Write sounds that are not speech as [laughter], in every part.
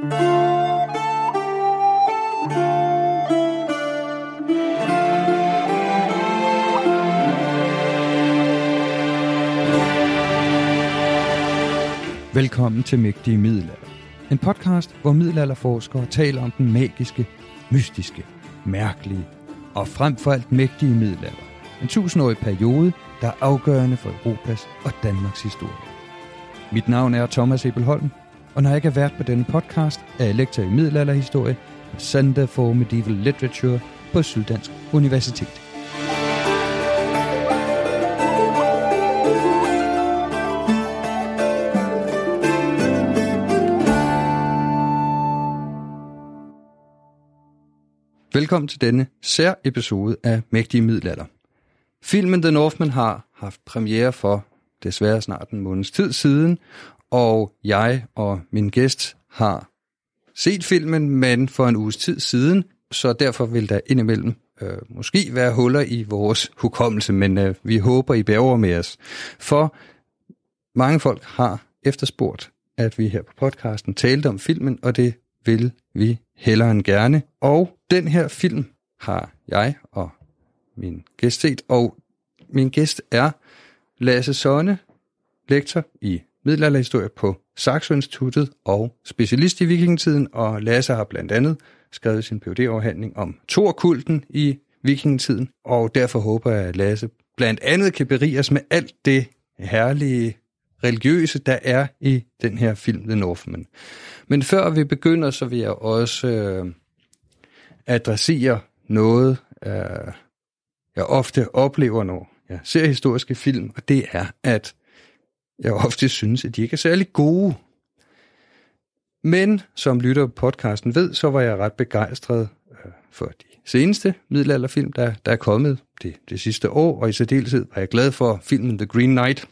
Velkommen til Mægtige Middelalder. En podcast, hvor middelalderforskere taler om den magiske, mystiske, mærkelige og frem for alt mægtige middelalder. En tusindårig periode, der er afgørende for Europas og Danmarks historie. Mit navn er Thomas Ebelholm, og når jeg ikke er vært på denne podcast, er jeg lektor i middelalderhistorie og Center for Medieval Literature på Syddansk Universitet. Velkommen til denne sær episode af Mægtige Middelalder. Filmen The Northman har haft premiere for desværre snart en måneds tid siden, og jeg og min gæst har set filmen, men for en uges tid siden, så derfor vil der indimellem øh, måske være huller i vores hukommelse, men øh, vi håber, I bærer med os. For mange folk har efterspurgt, at vi her på podcasten talte om filmen, og det vil vi hellere end gerne. Og den her film har jeg og min gæst set, og min gæst er Lasse Sonne, lektor i middelalderhistorie på Saxo Instituttet og specialist i vikingetiden, og Lasse har blandt andet skrevet sin phd afhandling om Thor-kulten i vikingetiden, og derfor håber jeg, at Lasse blandt andet kan berige os med alt det herlige religiøse, der er i den her film, The Northman. Men før vi begynder, så vil jeg også øh, adressere noget, øh, jeg ofte oplever, når jeg ser historiske film, og det er, at jeg ofte synes, at de ikke er særlig gode. Men som lytter på podcasten ved, så var jeg ret begejstret øh, for de seneste middelalderfilm, der, der er kommet det, det sidste år, og i særdeleshed var jeg glad for filmen The Green Knight.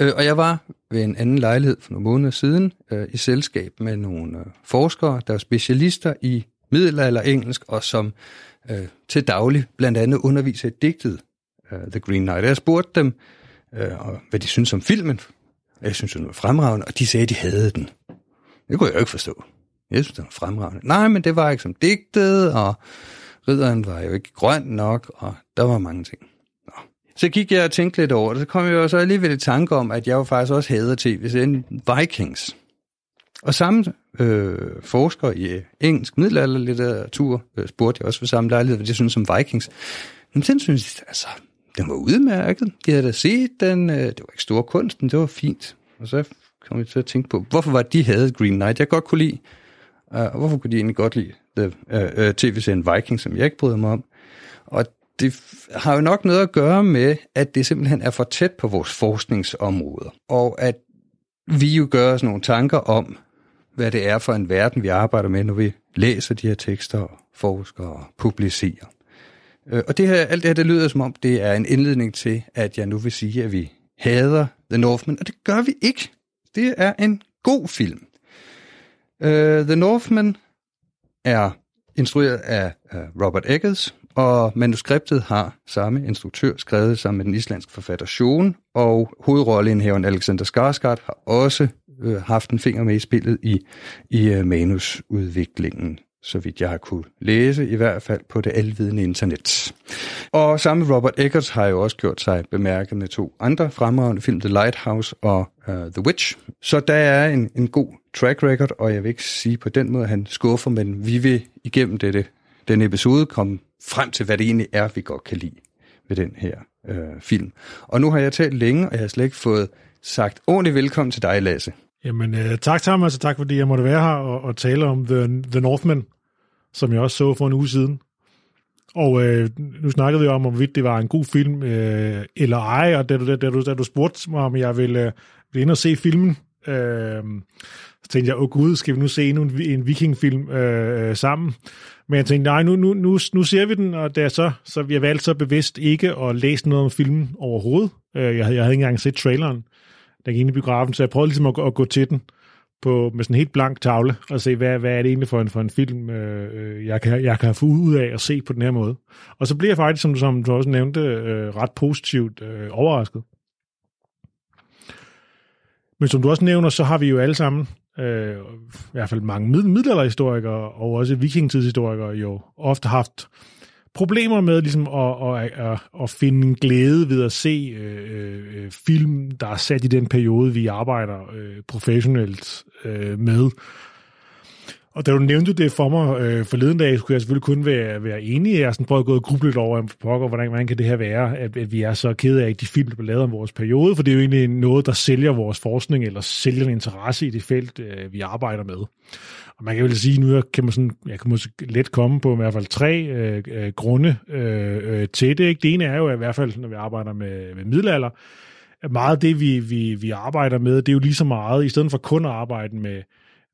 Øh, og jeg var ved en anden lejlighed for nogle måneder siden øh, i selskab med nogle øh, forskere, der er specialister i middelalder engelsk, og som øh, til daglig blandt andet underviser i digtet øh, The Green Knight. Jeg spurgte dem, øh, øh hvad de synes om filmen. Jeg synes, den var fremragende, og de sagde, at de havde den. Det kunne jeg jo ikke forstå. Jeg synes, den var fremragende. Nej, men det var ikke som digtet, og ridderen var jo ikke grøn nok, og der var mange ting. Nå. Så gik jeg og tænkte lidt over det, så kom jeg jo så alligevel i tanke om, at jeg jo faktisk også havde tv-serien Vikings. Og samme øh, forsker i øh, engelsk middelalderlitteratur øh, spurgte jeg også ved samme lejlighed, hvad de synes om Vikings. Men den synes jeg, altså, den var udmærket. Jeg havde da set den. Øh, det var ikke stor kunst, men det var fint. Og så kom jeg til at tænke på, hvorfor var de havde Green Knight, jeg godt kunne lide. Og hvorfor kunne de egentlig godt lide uh, uh, tv-serien Viking, som jeg ikke bryder mig om. Og det har jo nok noget at gøre med, at det simpelthen er for tæt på vores forskningsområder. Og at vi jo gør os nogle tanker om, hvad det er for en verden, vi arbejder med, når vi læser de her tekster og forsker og publicerer. Øh, og det her, alt det her, det lyder som om, det er en indledning til, at jeg nu vil sige, at vi hader The Northman, og det gør vi ikke. Det er en god film. Uh, The Northman er instrueret af uh, Robert Eggers, og manuskriptet har samme instruktør skrevet sammen med den islandske forfatter Sjone, og hovedrolleindhaveren Alexander Skarsgård har også uh, haft en finger med i spillet i, i uh, manusudviklingen så vidt jeg har kunne læse, i hvert fald på det alvidende internet. Og samme Robert Eggers har jo også gjort sig bemærket med to andre fremragende film, The Lighthouse og uh, The Witch. Så der er en, en god track record, og jeg vil ikke sige på den måde, at han skuffer, men vi vil igennem dette, den episode komme frem til, hvad det egentlig er, vi godt kan lide ved den her øh, film. Og nu har jeg talt længe, og jeg har slet ikke fået sagt ordentligt velkommen til dig, Lasse. Jamen, øh, tak Thomas, og tak fordi jeg måtte være her og, og tale om The, The Northman, som jeg også så for en uge siden. Og øh, nu snakkede vi om, hvorvidt det var en god film øh, eller ej, og da du, da, du, da du spurgte mig, om jeg ville, øh, ville ind og se filmen, øh, så tænkte jeg, åh oh, gud, skal vi nu se endnu en, en vikingfilm øh, øh, sammen? Men jeg tænkte, nej, nu, nu, nu, nu ser vi den, og det er så, så jeg valgte så bevidst ikke at læse noget om filmen overhovedet. Øh, jeg, havde, jeg havde ikke engang set traileren der gik ind i biografen, så jeg prøvede ligesom at, at gå til den på, med sådan en helt blank tavle og se, hvad, hvad er det egentlig for en, for en film, øh, øh jeg, kan, jeg kan få ud af at se på den her måde. Og så bliver jeg faktisk, som, som du også nævnte, øh, ret positivt øh, overrasket. Men som du også nævner, så har vi jo alle sammen, øh, i hvert fald mange mid- middelalderhistorikere og også vikingtidshistorikere, jo ofte haft problemer med ligesom at, at, at, at finde glæde ved at se øh, øh, film, der er sat i den periode, vi arbejder øh, professionelt øh, med. Og da du nævnte det for mig øh, forleden dag, skulle jeg selvfølgelig kun være, være enig. Jeg har sådan prøvet at gå og gruble lidt over, pokker, hvordan, hvordan kan det her være, at, at vi er så kede af de film, der bliver lavet om vores periode, for det er jo egentlig noget, der sælger vores forskning, eller sælger en interesse i det felt, øh, vi arbejder med. Og man kan vel sige, nu kan man sådan, jeg kan måske let komme på i hvert fald tre øh, øh, grunde øh, øh, til det. Ikke? Det ene er jo i hvert fald, når vi arbejder med, med middelalder, meget af det, vi, vi, vi arbejder med, det er jo lige så meget, i stedet for kun at arbejde med,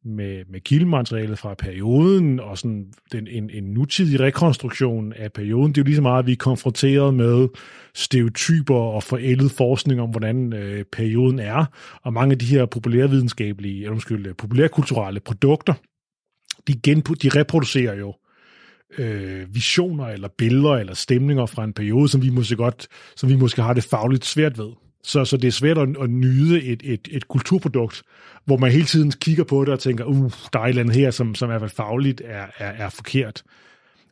med, med kildematerialet fra perioden og sådan den, en, en nutidig rekonstruktion af perioden. Det er jo lige så meget, at vi er konfronteret med stereotyper og forældet forskning om, hvordan øh, perioden er. Og mange af de her populærvidenskabelige, eller undskyld, øh, populærkulturelle produkter, de, genpo, de reproducerer jo øh, visioner eller billeder eller stemninger fra en periode, som vi måske godt, som vi måske har det fagligt svært ved. Så, så det er svært at, at nyde et, et, et kulturprodukt, hvor man hele tiden kigger på det og tænker, uh, der er et eller andet her, som, som i hvert fald fagligt er, er, er forkert.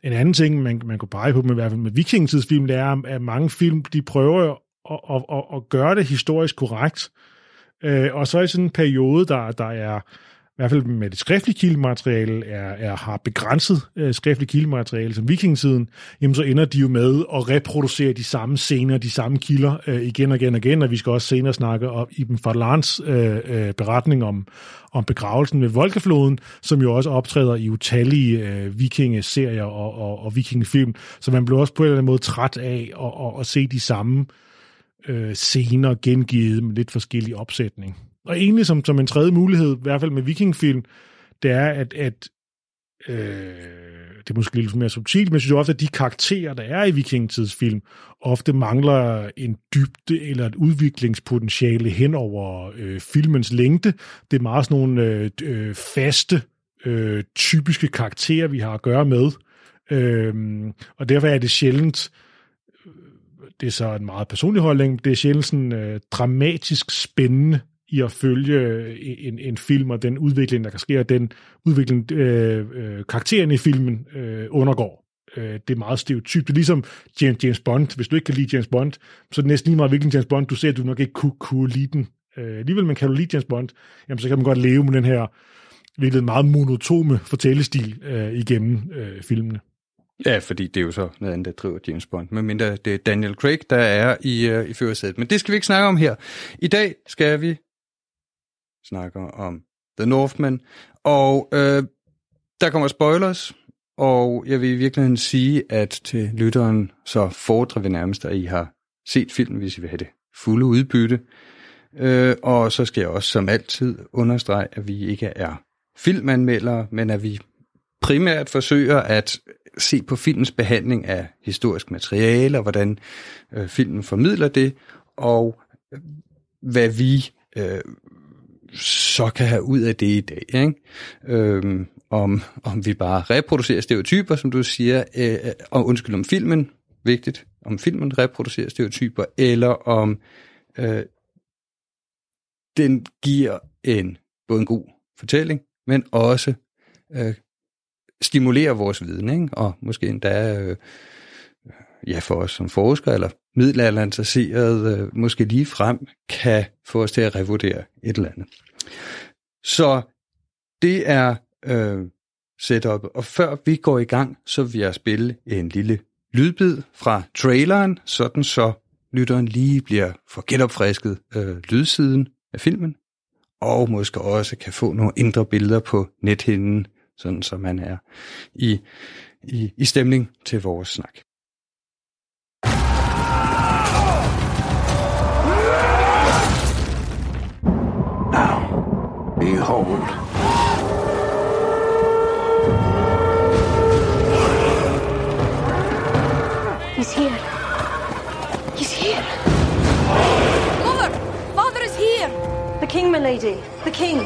En anden ting, man, man kunne pege på med, i hvert fald med vikingetidsfilm, det er, at mange film, de prøver at, at, at, at gøre det historisk korrekt. Øh, og så i sådan en periode, der, der er i hvert fald med det skriftlige kildemateriale, er, er, har begrænset øh, skriftligt kildemateriale som vikingetiden, jamen så ender de jo med at reproducere de samme scener, de samme kilder øh, igen og igen og igen, og vi skal også senere snakke om Ibn Fadlans øh, øh, beretning om, om begravelsen ved Volkefloden, som jo også optræder i utallige øh, vikingeserier og, og, og vikingefilm, så man bliver også på en eller anden måde træt af at, at, at se de samme øh, scener gengivet med lidt forskellig opsætning. Og egentlig som, som en tredje mulighed, i hvert fald med vikingfilm, det er, at, at øh, det er måske lidt mere subtilt, men jeg synes ofte, at de karakterer, der er i vikingtidsfilm, ofte mangler en dybde eller et udviklingspotentiale hen over øh, filmens længde. Det er meget sådan nogle øh, øh faste, øh, typiske karakterer, vi har at gøre med. Øh, og derfor er det sjældent, øh, det er så en meget personlig holdning, det er sjældent sådan øh, dramatisk spændende i at følge øh, en, en film og den udvikling, der kan ske, og den udvikling, øh, øh, karakteren i filmen øh, undergår. Øh, det er meget stereotypt. Det er ligesom James, James Bond. Hvis du ikke kan lide James Bond, så er det næsten lige meget, hvilken James Bond du ser, at du nok ikke kunne, kunne lide den. Øh, alligevel, man kan du lide James Bond, jamen, så kan man godt leve med den her virkelig meget monotome fortællestil øh, igennem øh, filmene. Ja, fordi det er jo så noget andet, der driver James Bond, medmindre det er Daniel Craig, der er i, øh, i førersædet. Men det skal vi ikke snakke om her. I dag skal vi snakker om The Northman. Og øh, der kommer spoilers, og jeg vil i virkeligheden sige, at til lytteren, så fordrer vi nærmest, at I har set filmen, hvis I vil have det fulde udbytte. Øh, og så skal jeg også som altid understrege, at vi ikke er filmanmeldere, men at vi primært forsøger at se på filmens behandling af historisk materiale, og hvordan øh, filmen formidler det, og øh, hvad vi øh, så kan have ud af det i dag. Ikke? Øhm, om, om vi bare reproducerer stereotyper, som du siger, øh, og undskyld om filmen, vigtigt, om filmen reproducerer stereotyper, eller om øh, den giver en både en god fortælling, men også øh, stimulerer vores viden, ikke? og måske endda øh, ja, for os som forskere eller middelalderinteresserede, øh, måske lige frem kan få os til at revurdere et eller andet. Så det er øh, setup. Og før vi går i gang, så vil jeg spille en lille lydbid fra traileren, sådan så lytteren lige bliver for genopfrisket øh, lydsiden af filmen, og måske også kan få nogle indre billeder på nethinden, sådan så man er i, i, i stemning til vores snak. Behold He's here. He's here. Mother! Father is here! The king, my lady. The king.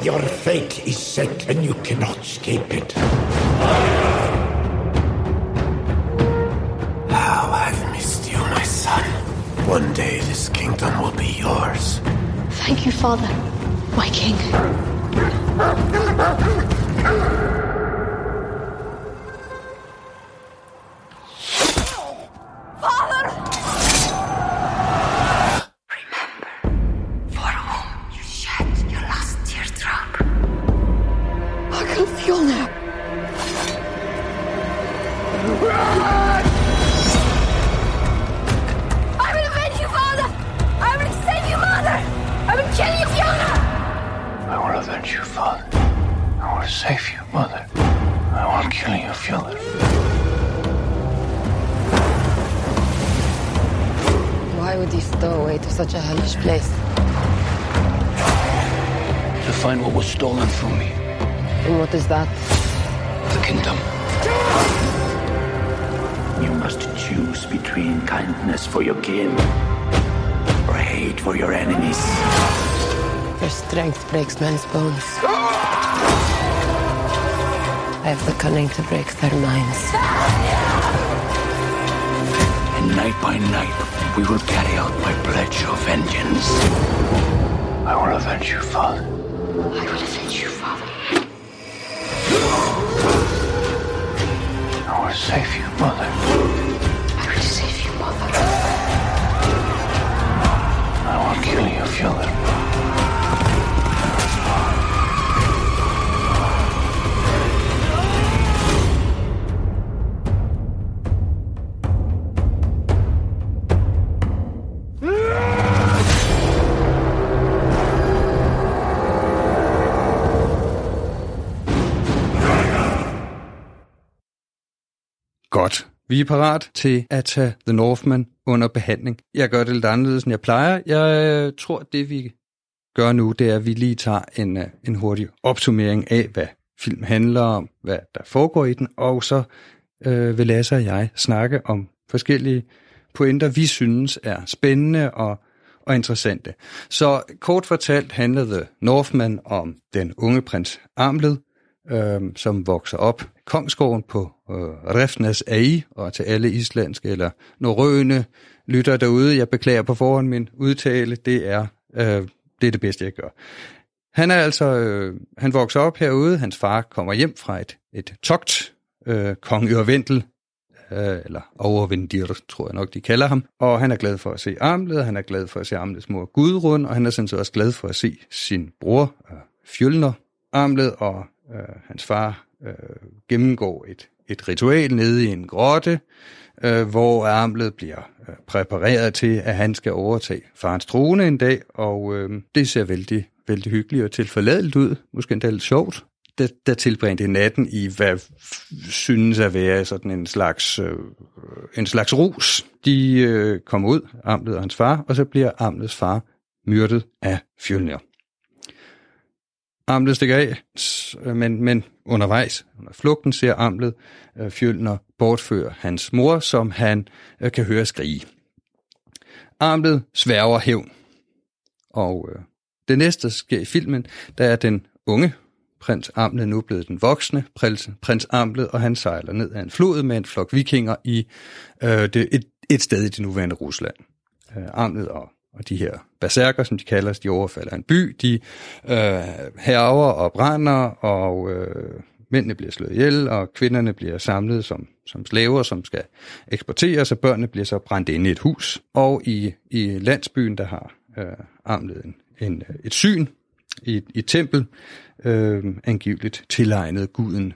Your fate is set and you cannot escape it. How I've missed you, my son. One day this kingdom will be yours. Thank you, father. My king. That? The kingdom. You must choose between kindness for your kin or hate for your enemies. Your strength breaks men's bones. I have the cunning to break their minds. And night by night, we will carry out my pledge of vengeance. I will avenge you, father. I will avenge you, save you, mother. Vi er parat til at tage The Northman under behandling. Jeg gør det lidt anderledes, end jeg plejer. Jeg øh, tror, det vi gør nu, det er, at vi lige tager en, øh, en hurtig opsummering af, hvad film handler om, hvad der foregår i den, og så øh, vil Lasse og jeg snakke om forskellige pointer, vi synes er spændende og, og interessante. Så kort fortalt handler The Northman om den unge prins Amled, øh, som vokser op Kongsgården på øh, Refnas AI, og til alle islandske eller norrøne lytter derude, jeg beklager på forhånd min udtale, det er, øh, det, er det bedste, jeg gør. Han er altså, øh, han vokser op herude, hans far kommer hjem fra et, et togt, øh, kong Ørvendel, øh, eller Overvendir, tror jeg nok, de kalder ham, og han er glad for at se Amlet, han er glad for at se Amlets mor Gudrun, og han er sådan set også glad for at se sin bror, øh, Fjølner, Amlet og øh, hans far øh, gennemgår et, et ritual nede i en grotte, øh, hvor Amlet bliver øh, præpareret til, at han skal overtage farens trone en dag, og øh, det ser vældig, vældig hyggeligt og tilforladeligt ud, måske endda lidt sjovt. Der, der tilbringte natten i, hvad synes at være sådan en slags, øh, en slags rus. De øh, kommer ud, Amlet og hans far, og så bliver Amlets far myrdet af Fjølnir. Amlet stikker af, men, men undervejs, under flugten, ser Amlet øh, Fjølner bortføre hans mor, som han øh, kan høre skrige. Amlet sværger hævn, Og øh, det næste, der sker i filmen, der er den unge prins Amlet nu blevet den voksne prins, prins Amlet, og han sejler ned ad en flod med en flok vikinger i øh, det, et, et sted i det nuværende Rusland. Øh, Amlet og, og de her berserker, som de kalder de overfalder en by, de øh, herver og brænder, og øh, mændene bliver slået ihjel, og kvinderne bliver samlet som, som slaver, som skal eksporteres, og børnene bliver så brændt inde i et hus. Og i, i landsbyen, der har øh, armlet en, en, et syn i, i et tempel, øh, angiveligt tilegnet guden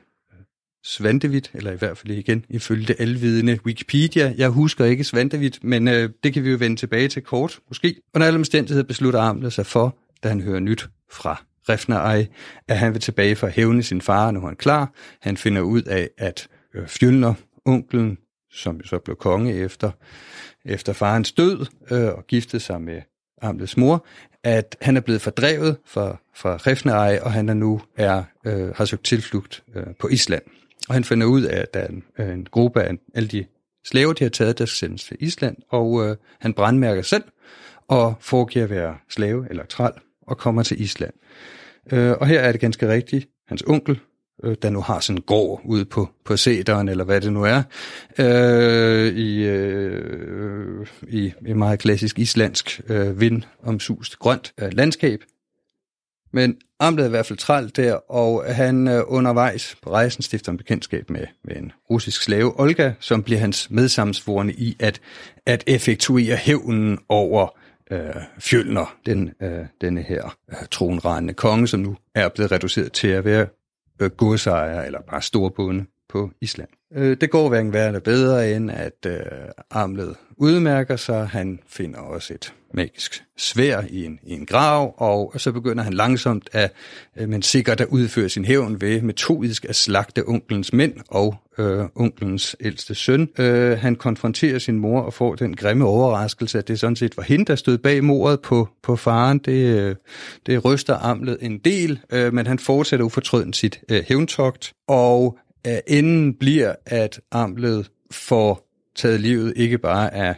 Svantevit, eller i hvert fald igen ifølge det alvidende Wikipedia. Jeg husker ikke Svantevit, men øh, det kan vi jo vende tilbage til kort, måske. Under alle omstændigheder beslutter Amlet sig for, da han hører nyt fra Refner at han vil tilbage for at hævne sin far, når han er klar. Han finder ud af, at øh, Fjølner, onklen, som jo så blev konge efter, efter farens død øh, og giftede sig med Amles mor, at han er blevet fordrevet fra, fra Refner og han er nu er, øh, har søgt tilflugt øh, på Island. Og han finder ud af, at der er en, øh, en gruppe af alle de slaver, de har taget, der skal sendes til Island, og øh, han brandmærker selv og foregiver at være slave eller træl og kommer til Island. Øh, og her er det ganske rigtigt, hans onkel, øh, der nu har sådan en gård ude på, på sæderen, eller hvad det nu er, øh, i, øh, i, i meget klassisk islandsk øh, vindomsust grønt øh, landskab. Men Amlet er i hvert fald trælt der, og han øh, undervejs på rejsen stifter en bekendtskab med, med en russisk slave, Olga, som bliver hans medsammensvorene i at, at effektuere hævnen over øh, Fjølner, den, øh, denne her øh, tronrende konge, som nu er blevet reduceret til at være øh, godsejer eller bare storbonde på Island. Øh, det går hverken værre eller bedre, end at øh, Amlet udmærker sig. Han finder også et magisk svær i en, i en grav, og så begynder han langsomt at, øh, men sikkert at udføre sin hævn ved metodisk at slagte onklens mænd og øh, onklens ældste søn. Øh, han konfronterer sin mor og får den grimme overraskelse, at det sådan set var hende, der stod bag mordet på, på faren. Det, øh, det ryster Amlet en del, øh, men han fortsætter ufortrødent sit øh, hævntogt, og øh, enden bliver, at Amlet får taget livet ikke bare af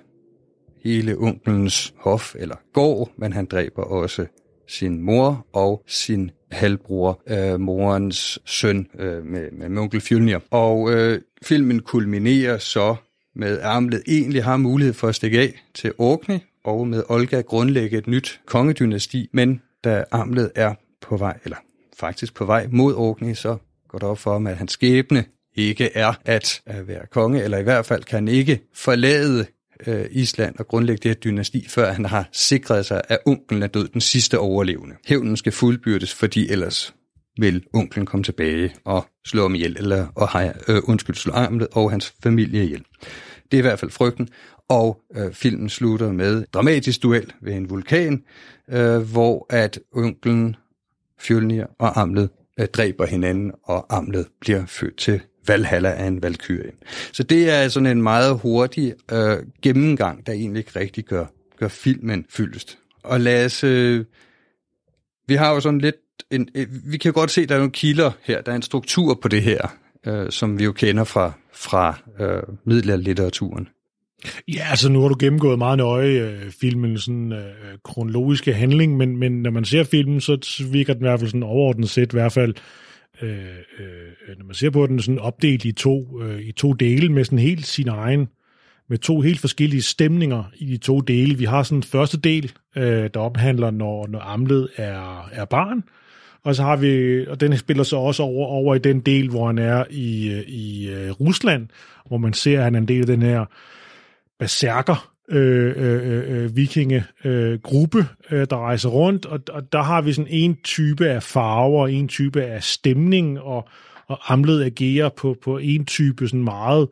hele onkelens hof eller gård, men han dræber også sin mor og sin halvbror, øh, morens søn øh, med, med onkel Fjølnir. Og øh, filmen kulminerer så med, at Amlet egentlig har mulighed for at stikke af til Orkney, og med Olga grundlægge et nyt kongedynasti, men da Amlet er på vej, eller faktisk på vej mod Orkney, så går det op for ham, at hans skæbne ikke er at, være konge, eller i hvert fald kan ikke forlade øh, Island og grundlægge det her dynasti, før han har sikret sig, at onklen er død den sidste overlevende. Hævnen skal fuldbyrdes, fordi ellers vil onklen komme tilbage og slå ham ihjel, eller og have, øh, undskyld, slå armlet og hans familie ihjel. Det er i hvert fald frygten, og øh, filmen slutter med dramatisk duel ved en vulkan, øh, hvor at onklen, Fjølnir og Amlet øh, dræber hinanden, og Amlet bliver født til Valhalla af en valkyrie. Så det er sådan en meget hurtig øh, gennemgang, der egentlig ikke rigtig gør, gør filmen fyldest. Og lad os... Øh, vi har jo sådan lidt... En, øh, vi kan godt se, at der er nogle kilder her. Der er en struktur på det her, øh, som vi jo kender fra, fra øh, middelalderlitteraturen. Ja, altså nu har du gennemgået meget nøje øh, filmen sådan øh, kronologiske handling, men, men når man ser filmen, så virker den i hvert fald sådan overordnet set i hvert fald Øh, øh, øh, når man ser på den, sådan opdelt i to, øh, i to dele med sådan helt sin egen, med to helt forskellige stemninger i de to dele. Vi har sådan en første del, øh, der omhandler, når, når Amlet er, er barn, og så har vi, og den spiller så også over, over i den del, hvor han er i, øh, i øh, Rusland, hvor man ser, at han er en del af den her berserker øh, øh, øh, vikingegruppe, øh, øh, øh, der rejser rundt, og, og der har vi sådan en type af farver, en type af stemning, og, og Amlet agerer på, på en type sådan meget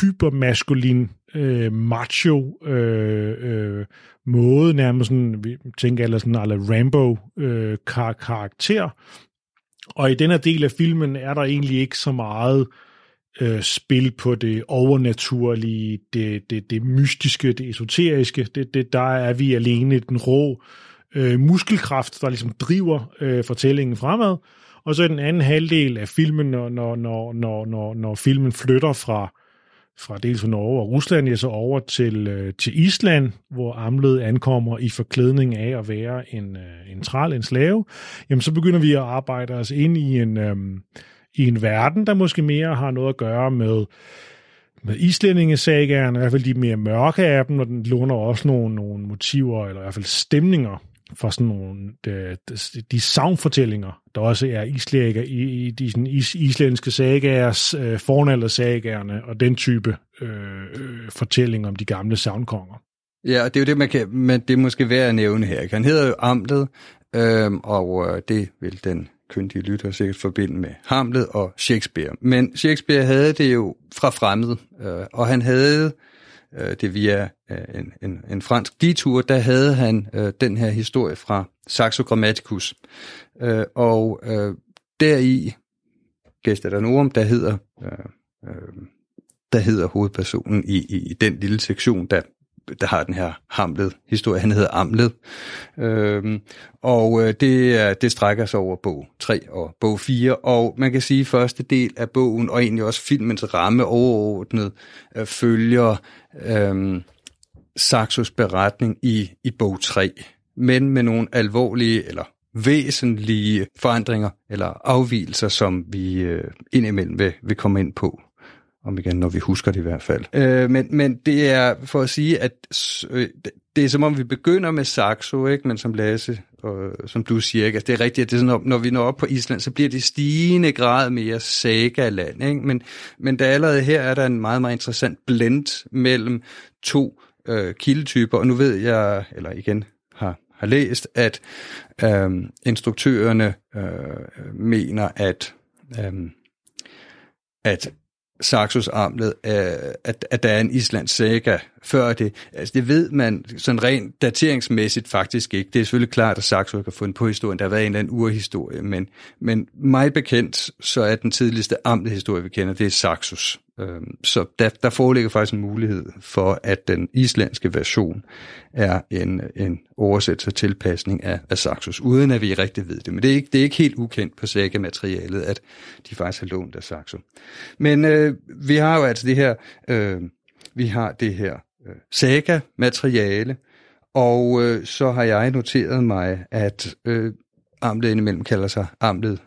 hypermaskulin, øh, macho øh, øh, måde, nærmest sådan, vi tænker eller sådan eller Rambo øh, kar- karakter. Og i den her del af filmen er der egentlig ikke så meget øh, øh, spil på det overnaturlige, det, det, det mystiske, det esoteriske. Det, det, der er vi alene den rå øh, muskelkraft, der ligesom driver øh, fortællingen fremad. Og så i den anden halvdel af filmen, når, når, når, når, når, når filmen flytter fra, fra dels fra Norge og Rusland, ja, så over til, øh, til Island, hvor Amlet ankommer i forklædning af at være en, øh, en tral, en slave, jamen så begynder vi at arbejde os ind i en, øh, i en verden, der måske mere har noget at gøre med med islændingesagerne, i hvert fald de mere mørke af dem, og den låner også nogle, nogle motiver, eller i hvert fald stemninger for sådan nogle, de, de, de savnfortællinger, der også er islæger, i, i de sådan is, islændske sagers, øh, fornaldersagerne og den type øh, øh, fortællinger om de gamle savnkonger. Ja, og det er jo det, man kan, men det er måske værd at nævne her. Han hedder jo Amtet, øh, og øh, det vil den kyndige lytter sikkert forbinde med Hamlet og Shakespeare. Men Shakespeare havde det jo fra fremmed, øh, og han havde øh, det via øh, en, en, en fransk detur, der havde han øh, den her historie fra Saxo Grammaticus. Øh, og øh, deri, Gæster der Norum, der hedder, øh, øh, der hedder hovedpersonen i, i, i den lille sektion, der der har den her Hamlet historie. Han hedder Amlet. Øhm, og øh, det, det strækker sig over bog 3 og bog 4. Og man kan sige, at første del af bogen, og egentlig også filmens ramme overordnet, øh, følger øhm, Saxos beretning i, i bog 3. Men med nogle alvorlige eller væsentlige forandringer eller afvielser, som vi øh, indimellem vil, vil komme ind på om igen, når vi husker det i hvert fald. Øh, men, men det er for at sige, at øh, det er som om, vi begynder med Saxo, ikke? men som Lasse, og, som du siger, ikke? Altså, det er rigtigt, at det er sådan, når vi når op på Island, så bliver det stigende grad mere saga-land. Ikke? Men, men der allerede her er der en meget, meget interessant blend mellem to øh, kildetyper, og nu ved jeg, eller igen har, har læst, at øhm, øh, instruktørerne øh, mener, at øh, at Saxos Amlet, øh, at, at der er en Islands saga før det. Altså det ved man sådan rent dateringsmæssigt faktisk ikke. Det er selvfølgelig klart, at Saxo ikke har fundet på historien. Der har været en eller anden urhistorie, men, men meget bekendt, så er den tidligste amthistorie, vi kender, det er Saxos. Øhm, så der, der foreligger faktisk en mulighed for, at den islandske version er en, en oversættelse og tilpasning af, af Saxos, uden at vi rigtig ved det. Men det er ikke, det er ikke helt ukendt på saga-materialet, at de faktisk har lånt af Saxo. Men øh, vi har jo altså det her, øh, vi har det her øh, saga-materiale, og øh, så har jeg noteret mig, at øh, Amlet indimellem kalder sig Amlet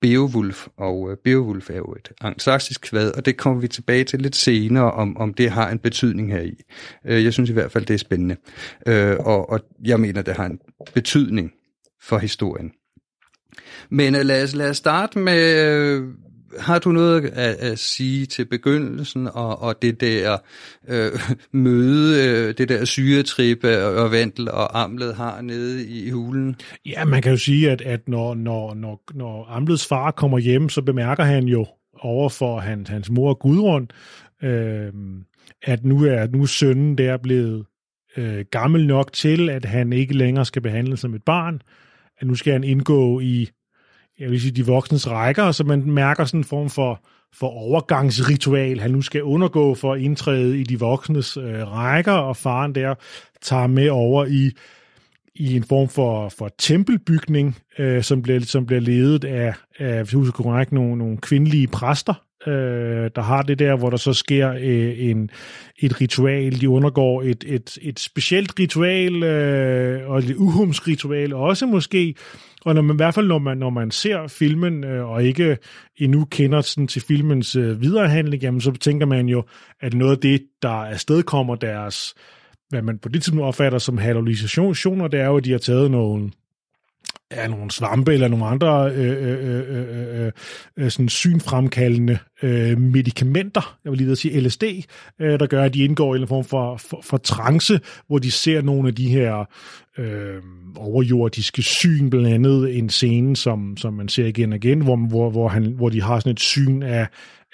Beowulf, og øh, Beowulf er jo et angsaksisk kvad, og det kommer vi tilbage til lidt senere, om, om det har en betydning her i. Øh, jeg synes i hvert fald, det er spændende, øh, og, og jeg mener, det har en betydning for historien. Men lad, os, lad os starte med, har du noget at, at sige til begyndelsen, og, og det der øh, [laughs] møde, øh, det der syretrip øh, og vandel og Amlet har nede i hulen? Ja, man kan jo sige, at, at når, når, når, når Amlets far kommer hjem, så bemærker han jo over for hans, hans mor Gudrun, øh, at nu er, nu er sønnen der blevet øh, gammel nok til, at han ikke længere skal behandles som et barn, at nu skal han indgå i jeg vil sige, de voksnes rækker, så man mærker sådan en form for, for overgangsritual, han nu skal undergå for at indtræde i de voksnes øh, rækker, og faren der tager med over i, i en form for, for tempelbygning, øh, som, bliver, som bliver ledet af, af hvis jeg husker korrekt, nogle, nogle kvindelige præster, øh, der har det der, hvor der så sker øh, en, et ritual. De undergår et, et, et specielt ritual, øh, og et uhumsritual også måske, og når man, i hvert fald når man, når man ser filmen, øh, og ikke endnu kender sådan til filmens øh, viderehandling, jamen så tænker man jo, at noget af det, der afstedkommer deres, hvad man på det tidspunkt opfatter som hallucinationer, det er jo, at de har taget nogle ja, nogle svampe eller nogle andre øh øh, øh, øh, øh, øh, øh, sådan synfremkaldende øh, medicamenter, jeg vil lige sige LSD, øh, der gør, at de indgår i en form for, for, for trance, hvor de ser nogle af de her øh, overjordiske syn, blandt andet en scene, som, som man ser igen og igen, hvor, hvor, hvor, han, hvor de har sådan et syn af,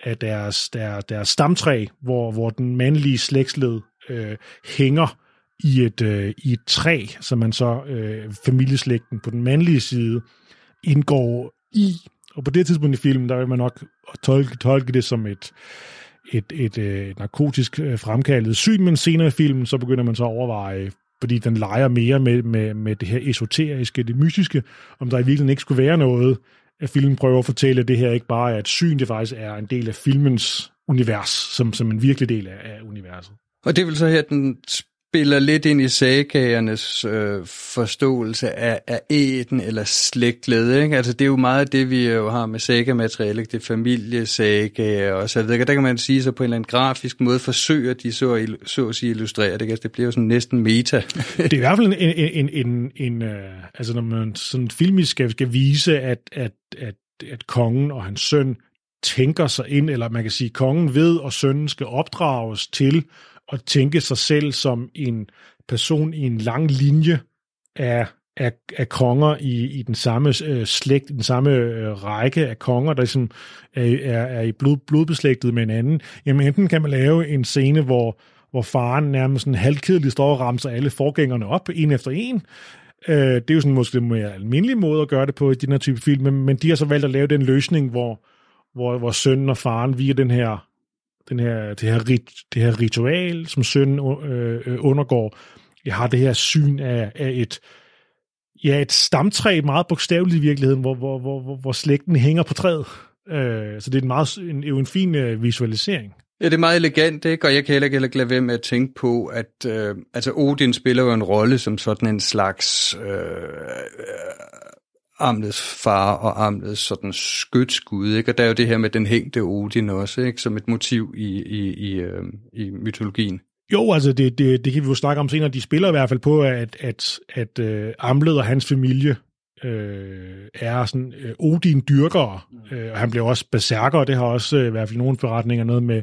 af deres, der, deres stamtræ, hvor, hvor den mandlige slægtsled øh, hænger i et, øh, i et træ, som man så, øh, familieslægten på den mandlige side, indgår i. Og på det tidspunkt i filmen, der vil man nok tolke, tolke det som et, et, et øh, narkotisk øh, fremkaldet syn, men senere i filmen, så begynder man så at overveje, fordi den leger mere med, med, med det her esoteriske, det mystiske, om der i virkeligheden ikke skulle være noget, at filmen prøver at fortælle, at det her ikke bare er et syn, det faktisk er en del af filmens univers, som, som en virkelig del af, af universet. Og det vil så her, den spiller lidt ind i sagagernes øh, forståelse af, af æden eller slægtled. Ikke? Altså det er jo meget det, vi jo har med sagamateriale, det er familiesager og så videre. Der kan man sige, så på en eller anden grafisk måde forsøger de så, så at sige illustrere det. Altså, det bliver jo sådan næsten meta. [laughs] det er i hvert fald en, en, en, en, en øh, altså når man sådan filmisk skal, skal vise, at, at, at, at kongen og hans søn tænker sig ind, eller man kan sige, kongen ved, og sønnen skal opdrages til at tænke sig selv som en person i en lang linje af, af, af konger i, i den samme øh, slægt, den samme øh, række af konger, der ligesom er, er, er i blod, blodbeslægtet med hinanden. Jamen enten kan man lave en scene, hvor, hvor faren nærmest sådan halvkedeligt står og ramser alle forgængerne op, en efter en, Øh, det er jo sådan måske en mere almindelig måde at gøre det på i den her type film, men, men de har så valgt at lave den løsning, hvor, hvor, hvor sønnen og faren via den her den her, det, her rit, det her ritual, som sønnen øh, øh, undergår, jeg har det her syn af, af et, ja, et stamtræ, meget bogstaveligt i virkeligheden, hvor, hvor, hvor, hvor slægten hænger på træet. Øh, så det er en meget, en, jo en fin øh, visualisering. Ja, det er meget elegant, ikke? og jeg kan heller ikke lade være med at tænke på, at øh, altså Odin spiller jo en rolle som sådan en slags øh, øh Amlets far og Amlets sådan skytsgud, ikke? Og der er jo det her med den hængte Odin også, ikke? Som et motiv i, i, i, øh, i mytologien. Jo, altså det, det, det kan vi jo snakke om senere. De spiller i hvert fald på, at, at, at øh, Amlet og hans familie øh, er sådan øh, Odin-dyrkere, øh, og han blev også berserker, og det har også øh, i hvert fald nogle forretninger noget med,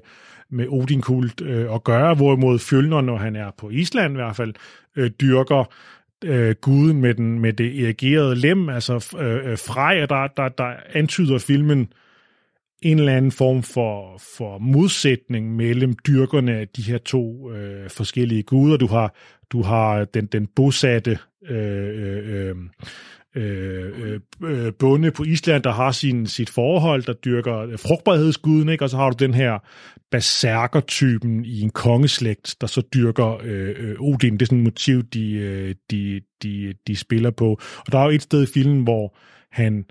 med Odin-kult øh, at gøre, hvorimod Fjølner, når han er på Island i hvert fald, øh, dyrker øh, guden med, den, med det erigerede lem, altså øh, øh, Freja, der, der, der antyder filmen en eller anden form for, for modsætning mellem dyrkerne af de her to øh, forskellige guder. Du har, du har den, den bosatte øh, øh, øh øh øh, øh, bonde på Island, der har sin, sit forhold, der dyrker øh, frugtbarhedsguden, ikke? og så har du den her berserker-typen i en kongeslægt, der så dyrker øh, øh, Odin. Det er sådan et motiv, de, øh, de, de, de spiller på. Og der er jo et sted i filmen, hvor han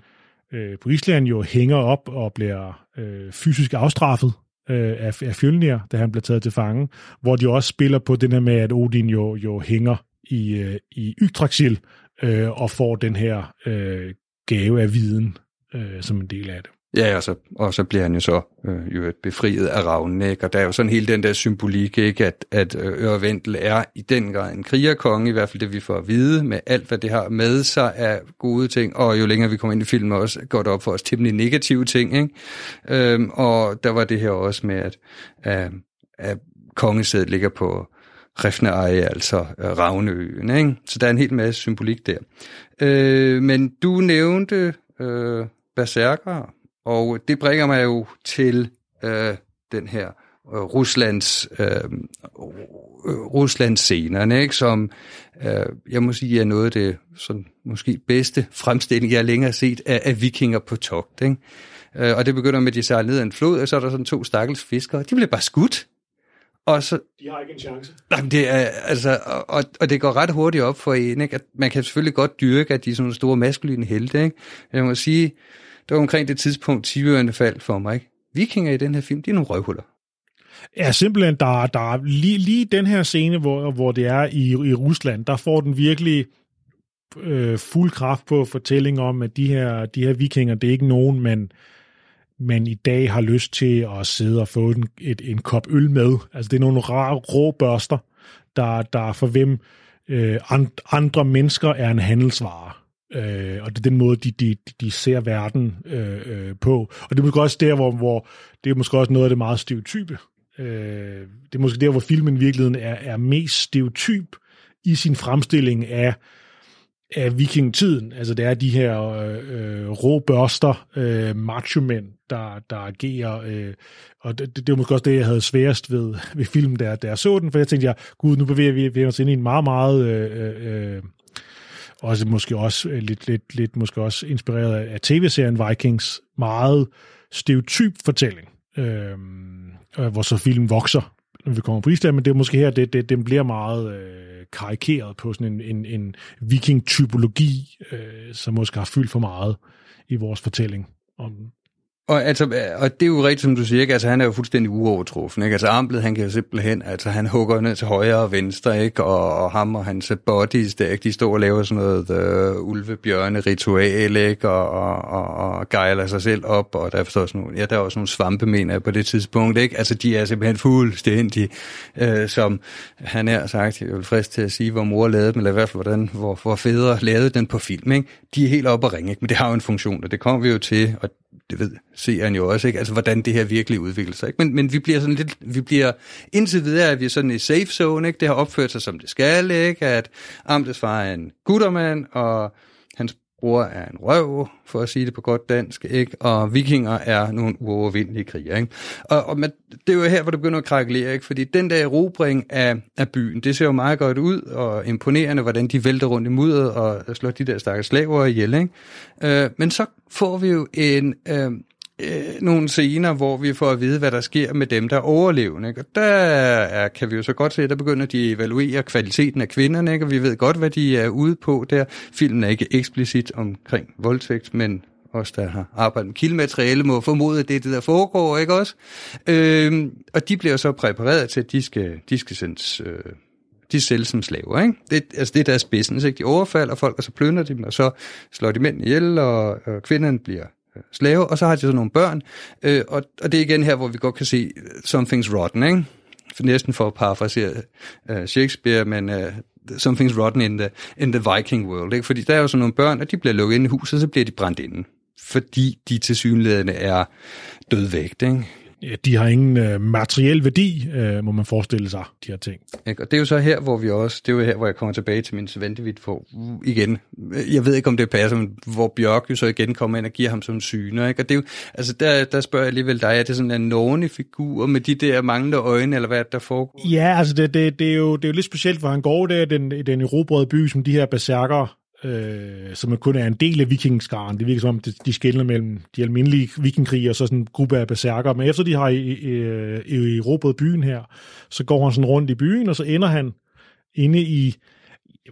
øh, på Island jo hænger op og bliver øh, fysisk afstraffet øh, af, af Fjølnir, da han bliver taget til fange, hvor de også spiller på den her med, at Odin jo, jo hænger i, øh, i Yggdrasil, øh, og får den her øh, gave af viden øh, som en del af det. Ja, og så, og så bliver han jo så øh, jo befriet af ravnen, ikke? og der er jo sådan hele den der symbolik, ikke? at, at øh, Ørvendel er i den grad en krigerkonge, i hvert fald det vi får at vide, med alt hvad det har med sig af gode ting, og jo længere vi kommer ind i filmen også, går det op for os temmelig negative ting, ikke? Øhm, og der var det her også med, at, at, at kongesædet ligger på Refneeje, altså øh, Ravneøen. Ikke? Så der er en hel masse symbolik der. Øh, men du nævnte øh, berserker, og det bringer mig jo til øh, den her øh, Ruslands, øh, Ruslands scenerne, ikke? som øh, jeg må sige er noget af det sådan, måske bedste fremstilling, jeg længere har set af, af vikinger på togt. Ikke? Øh, og det begynder med, at de sejler ned ad en flod, og så er der sådan to stakkels fiskere. De bliver bare skudt og så, de har ikke en chance. Jamen det er, altså, og, og det går ret hurtigt op for en, ikke? at man kan selvfølgelig godt dyrke, at de er sådan nogle store maskuline helte. Ikke? Jeg må sige, det var omkring det tidspunkt, Tivøerne faldt for mig. Ikke? Vikinger i den her film, de er nogle røvhuller. Ja, simpelthen, der, der lige, lige den her scene, hvor, hvor det er i, i Rusland, der får den virkelig øh, fuld kraft på fortælling om, at de her, de her vikinger, det er ikke nogen, man, man i dag har lyst til at sidde og få en, et, en kop øl med. Altså det er nogle rare rå børster, der, der for hvem øh, andre mennesker er en handelsvare. Øh, og det er den måde, de, de, de ser verden øh, øh, på. Og det er måske også der, hvor, hvor det er måske også noget af det meget stereotype. Øh, det er måske der, hvor filmen i virkeligheden er, er mest stereotyp i sin fremstilling af af vikingetiden. Altså det er de her øh, øh, rå børster, øh, macho-mænd, der, der agerer. Øh, og det, det, var måske også det, jeg havde sværest ved, ved filmen, der, der jeg så den, for jeg tænkte, jeg, gud, nu bevæger vi, vi os ind i en meget, meget... Øh, øh, øh også måske også øh, lidt, lidt, lidt måske også inspireret af tv-serien Vikings, meget stereotyp fortælling, øh, øh, hvor så filmen vokser, når vi kommer på Island, men det er måske her, det, det, den bliver meget øh, karikeret på sådan en, en, en viking-typologi, øh, som måske har fyldt for meget i vores fortælling om og, altså, og det er jo rigtigt, som du siger, ikke? Altså, han er jo fuldstændig uovertruffen. Ikke? Altså, Amblet, han kan jo simpelthen, altså, han hugger ned til højre og venstre, ikke? Og, og ham og hans buddies, der, ikke? de står og laver sådan noget uh, ulvebjørne-ritual, ikke? Og, og, og, og gejler sig selv op, og der er sådan nogle, ja, der er også nogle svampe, mener jeg, på det tidspunkt, ikke? Altså, de er simpelthen fuldstændig, øh, som han er sagt, jeg vil frist til at sige, hvor mor lavede dem, eller i hvert fald, hvordan, hvor, hvor fædre lavede den på film, ikke? De er helt oppe at ringe, ikke? Men det har jo en funktion, og det kommer vi jo til, og det ved seeren jo også, ikke? Altså, hvordan det her virkelig udvikler sig, ikke? Men, men vi bliver sådan lidt, vi bliver, indtil videre at vi er sådan i safe zone, ikke? Det har opført sig, som det skal, ikke? At Amtes far er en guttermand, og hans bror er en røv, for at sige det på godt dansk, ikke? og vikinger er nogle uovervindelige krigere. Ikke? Og, og man, det er jo her, hvor det begynder at krakelere, ikke? fordi den der erobring af, af byen, det ser jo meget godt ud, og imponerende, hvordan de vælter rundt i mudderet og slår de der stakkels slaver ihjel. Ikke? Øh, men så får vi jo en... Øh, øh, nogle scener, hvor vi får at vide, hvad der sker med dem, der er overlevende. Ikke? Og der er, kan vi jo så godt se, at der begynder de at evaluere kvaliteten af kvinderne, ikke? og vi ved godt, hvad de er ude på der. Filmen er ikke eksplicit omkring voldtægt, men os, der har arbejdet med kildemateriale, må formode, at det er det, der foregår, ikke også? Øhm, og de bliver så præpareret til, at de skal, de skal sendes... Øh, de sælges som slaver, ikke? Det, altså det er deres business, ikke? De overfalder folk, og så plønder de dem, og så slår de mænd ihjel, og, og kvinderne bliver slave, og så har de så nogle børn, øh, og, og det er igen her, hvor vi godt kan se øh, something's rotten, ikke? For næsten for at parafrasere uh, Shakespeare, men uh, something's rotten in the, in the Viking world, ikke? Fordi der er jo sådan nogle børn, og de bliver lukket ind i huset, og så bliver de brændt inde, fordi de tilsyneladende er dødvægt, ikke? De har ingen øh, materiel værdi, øh, må man forestille sig, de her ting. Og det er jo så her, hvor vi også, det er jo her, hvor jeg kommer tilbage til min Svendevit, hvor igen, jeg ved ikke, om det passer, men hvor Bjørk jo så igen kommer ind og giver ham som syner, ikke? Og det er jo, altså der, der spørger jeg alligevel dig, er det sådan en nående figur med de der manglende øjne, eller hvad der foregår? Ja, altså det, det, det, er, jo, det er jo lidt specielt, hvor han går der, den, den erobrede by, som de her berserker øh, som kun er en del af vikingskaren. Det virker som om, de skiller mellem de almindelige vikingkriger og så sådan en gruppe af berserker. Men efter de har i, i, erobret byen her, så går han sådan rundt i byen, og så ender han inde i,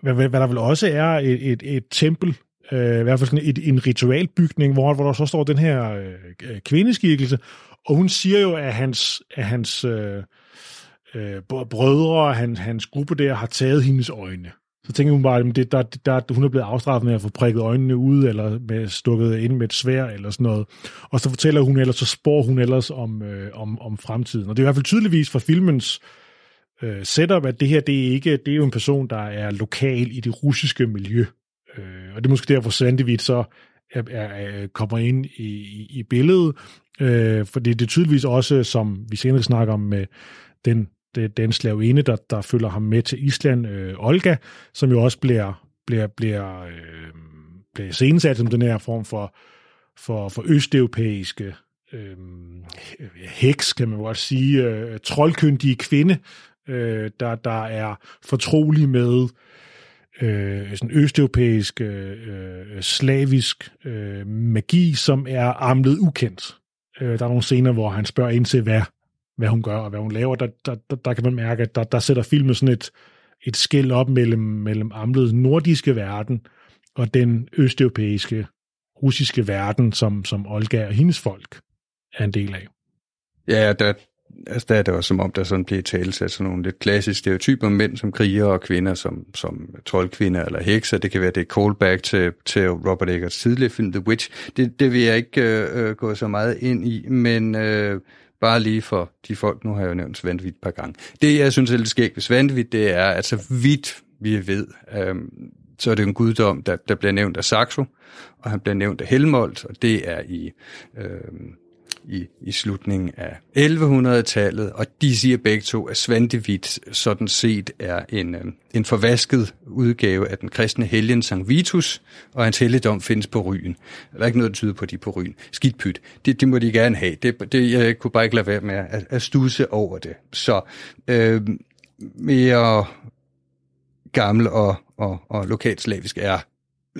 hvad, hvad der vel også er et, et, et tempel, øh, i hvert fald sådan et, en ritualbygning, hvor, hvor der så står den her øh, kvindeskikkelse, og hun siger jo, at hans, at hans øh, øh, brødre, hans, hans gruppe der, har taget hendes øjne. Så tænker hun bare, at det, der, der, hun er blevet afstraffet med at få prikket øjnene ud, eller med stukket ind med et svær, eller sådan noget. Og så fortæller hun ellers, så spår hun ellers om, øh, om, om fremtiden. Og det er i hvert fald tydeligvis fra filmens øh, setup, at det her, det er ikke, det er jo en person, der er lokal i det russiske miljø. Øh, og det er måske derfor, Sandevit så er, er, er, kommer ind i, i, i billedet, øh, for det, det er tydeligvis også, som vi senere snakker om med den det, øh, den slavinde, der, der følger ham med til Island, øh, Olga, som jo også bliver, bliver, bliver, øh, bliver senesat som den her form for, for, for østeuropæiske øh, heks, kan man godt sige, øh, troldkyndige kvinde, øh, der, der er fortrolig med øh, sådan østeuropæisk, øh, slavisk øh, magi, som er armlet ukendt. Øh, der er nogle scener, hvor han spørger ind til, hvad hvad hun gør og hvad hun laver, der, der, der, der kan man mærke, at der, der sætter filmen sådan et, et skæld op mellem, mellem Amlets nordiske verden og den østeuropæiske, russiske verden, som, som Olga og hendes folk er en del af. Ja, der, altså der er det også som om, der sådan bliver talsat sådan nogle lidt klassiske stereotyper om mænd som kriger og kvinder som, som troldkvinder eller hekser. Det kan være, det er callback til, til Robert Eggers tidligere film The Witch. Det, det vil jeg ikke øh, øh gå så meget ind i, men øh, Bare lige for de folk, nu har jeg jo nævnt Svendvidt et par gange. Det, jeg synes er lidt skægt ved Svendvidt, det er, at så vidt vi ved, øhm, så er det en guddom, der, der bliver nævnt af Saxo, og han bliver nævnt af Helmold, og det er i øhm, i, i slutningen af 1100-tallet, og de siger begge to, at Svantevit sådan set er en, øh, en forvasket udgave af den kristne helgen Sankt Vitus, og hans helligdom findes på Ryen. Der er ikke noget, der tyder på, at de er på Ryen. Skidt pyt. Det, det må de gerne have. Det, det, jeg kunne bare ikke lade være med at, at stusse over det. Så øh, mere gammel og, og, og lokalt slavisk er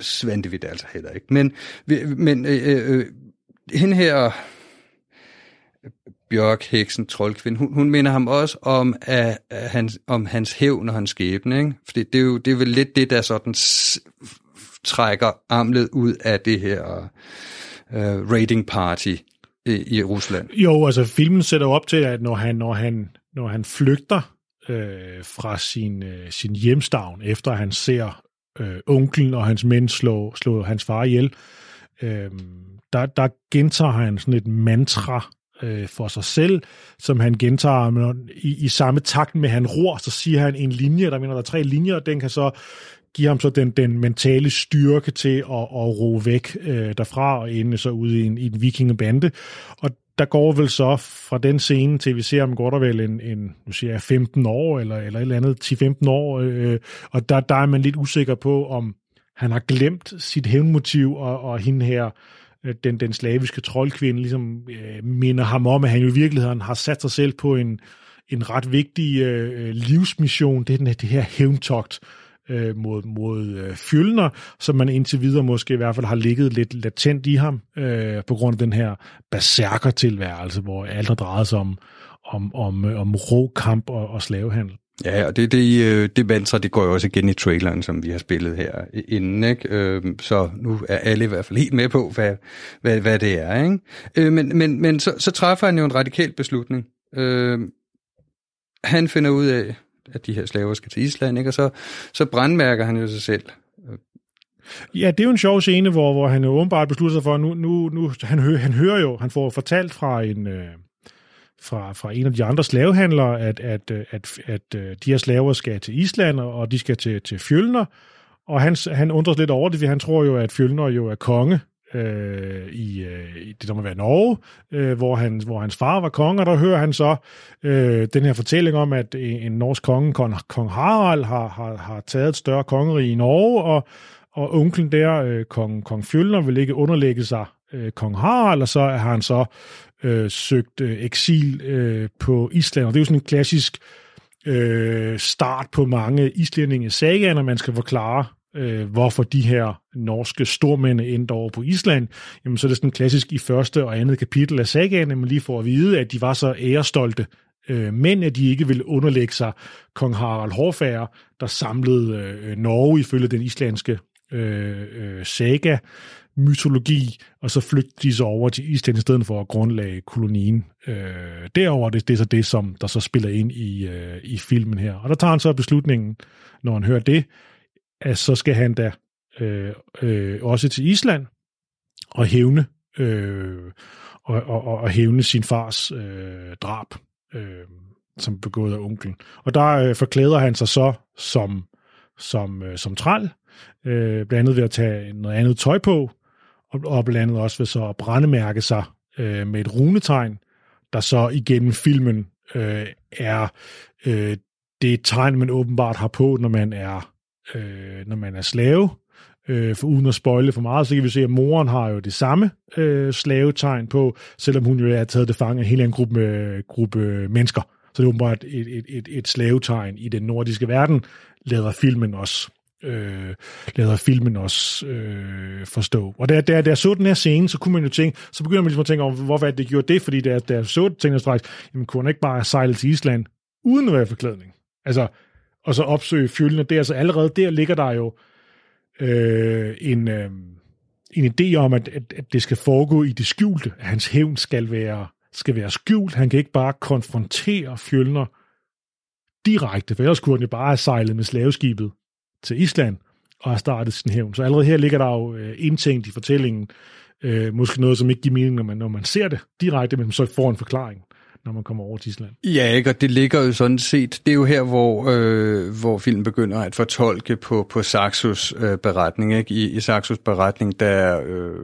Svantevit altså heller ikke. Men, men øh, øh, øh, hende her Bjørk, heksen, troldkvinde, hun, hun minder ham også om, at, at hans, om hans hævn og hans skæbne. Ikke? Fordi det er, jo, det er vel lidt det, der sådan trækker armlet ud af det her øh, uh, rating party i, i Rusland. Jo, altså filmen sætter op til, at når han, når han, når han flygter øh, fra sin, øh, sin hjemstavn, efter han ser øh, onklen og hans mænd slå, slå hans far ihjel, øh, der, der gentager han sådan et mantra øh, for sig selv, som han gentager men i, i samme takt med, han ror, så siger han en linje, der mener, der er tre linjer, og den kan så give ham så den, den mentale styrke til at, at ro væk øh, derfra og ende så ud i en, i en vikingebande. Og der går vel så fra den scene til, vi ser ham går der vel en, en nu siger jeg 15 år, eller, eller et eller andet 10-15 år, øh, og der, der er man lidt usikker på, om han har glemt sit hævnmotiv, og, og hende her, øh, Øh, den, den slaviske troldkvinde, ligesom øh, minder ham om, at han jo i virkeligheden har sat sig selv på en, en ret vigtig øh, livsmission, det er den, det her hævntogt, øh, mod, mod øh, Fjølner, som man indtil videre måske i hvert fald har ligget lidt latent i ham, øh, på grund af den her berserker-tilværelse, hvor alt har drejet sig om, om, om, øh, om rå kamp og, og slavehandel. Ja, og det, det, øh, det mantra, det går jo også igen i traileren, som vi har spillet her inden, ikke? Øhm, så nu er alle i hvert fald helt med på, hvad, hvad, hvad det er, ikke? Øh, men men, men så, så træffer han jo en radikal beslutning. Øh, han finder ud af, at de her slaver skal til Island, ikke? og så, så brandmærker han jo sig selv. Ja, det er jo en sjov scene, hvor, hvor han jo åbenbart beslutter sig for, nu, nu, nu han, hø, han hører jo, han får fortalt fra en, øh, fra, fra en af de andre slavehandlere, at, at, at, at, at de her slaver skal til Island, og de skal til, til Fjølner, og han, han undrer lidt over det, fordi han tror jo, at Fjølner jo er konge øh, i, øh, i det, der må være Norge, øh, hvor, han, hvor hans far var konge, og der hører han så øh, den her fortælling om, at en norsk konge, kong, kong Harald, har, har, har taget et større kongerige i Norge, og, og onklen der, øh, kong, kong Fjølner, vil ikke underlægge sig øh, kong Harald, og så har han så øh, søgt øh, eksil øh, på Island, og det er jo sådan en klassisk øh, start på mange islændinge sagaer, når man skal forklare, øh, hvorfor de her norske stormænd endte over på Island, jamen så er det sådan klassisk i første og andet kapitel af sagaen, at man lige får at vide, at de var så ærestolte øh, mænd, at de ikke ville underlægge sig kong Harald Hårfager, der samlede øh, Norge ifølge den islandske øh, øh, saga mytologi, og så flygtede de så over til Island i stedet for at grundlage kolonien. Øh, derover det, det er så det, som der så spiller ind i, øh, i filmen her. Og der tager han så beslutningen, når han hører det, at så skal han da øh, øh, også til Island og hævne øh, og, og, og hævne sin fars øh, drab, øh, som begået af onklen. Og der øh, forklæder han sig så som som, øh, som træl, øh, blandt andet ved at tage noget andet tøj på, og, blandt andet også ved så at brændemærke sig øh, med et runetegn, der så igennem filmen øh, er øh, det tegn, man åbenbart har på, når man er øh, når man er slave. Øh, for uden at spoile for meget, så kan vi se, at moren har jo det samme øh, slavetegn på, selvom hun jo er taget det fange af en helt anden gruppe, gruppe mennesker. Så det er åbenbart et, et, et, et slavetegn i den nordiske verden, lader filmen også øh, lader filmen også øh, forstå. Og da, da, da jeg så den her scene, så kunne man jo tænke, så begynder man ligesom at tænke over, hvorfor det gjorde det, fordi da, da jeg så tænkte jeg straks, jamen kunne han ikke bare sejle til Island uden at være forklædning? Altså, og så opsøge fjølene der. Så allerede der ligger der jo øh, en, øh, en idé om, at, at, at det skal foregå i det skjulte. At hans hævn skal være, skal være skjult. Han kan ikke bare konfrontere fjølner direkte, for ellers kunne han jo bare have sejlet med slaveskibet til Island og har startet sin hævn. Så allerede her ligger der jo øh, indtænkt i fortællingen, øh, måske noget, som ikke giver mening, når man, når man ser det direkte, men så får en forklaring når man kommer over til Island. Ja, ikke, og det ligger jo sådan set, det er jo her, hvor, øh, hvor filmen begynder at fortolke på, på Saxos øh, beretning. Ikke? I, I Saxos beretning, der øh,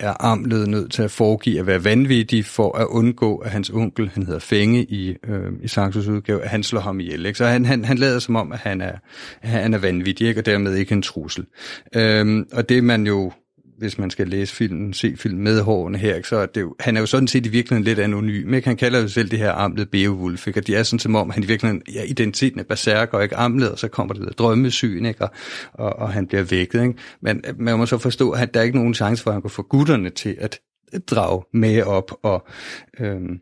er Amlet nødt til at foregive at være vanvittig for at undgå, at hans onkel, han hedder Fænge i, øh, i Saxos udgave, at han slår ham ihjel. Ikke? Så han, han, han lader som om, at han er, han er vanvittig, ikke? og dermed ikke en trussel. Øh, og det man jo hvis man skal læse filmen, se filmen med hårene her, ikke, så er det jo, han er jo sådan set i virkeligheden lidt anonym. Ikke? Han kalder jo selv det her amlet Beowulf, ikke? og de er sådan som om, han i virkeligheden, ja, identiteten er berserker, ikke amlet, og så kommer det der drømmesyn, ikke? Og, og, og, han bliver vækket. Ikke? Men øh, man må så forstå, at der er ikke nogen chance for, at han kunne få gutterne til at drage med op og, øhm,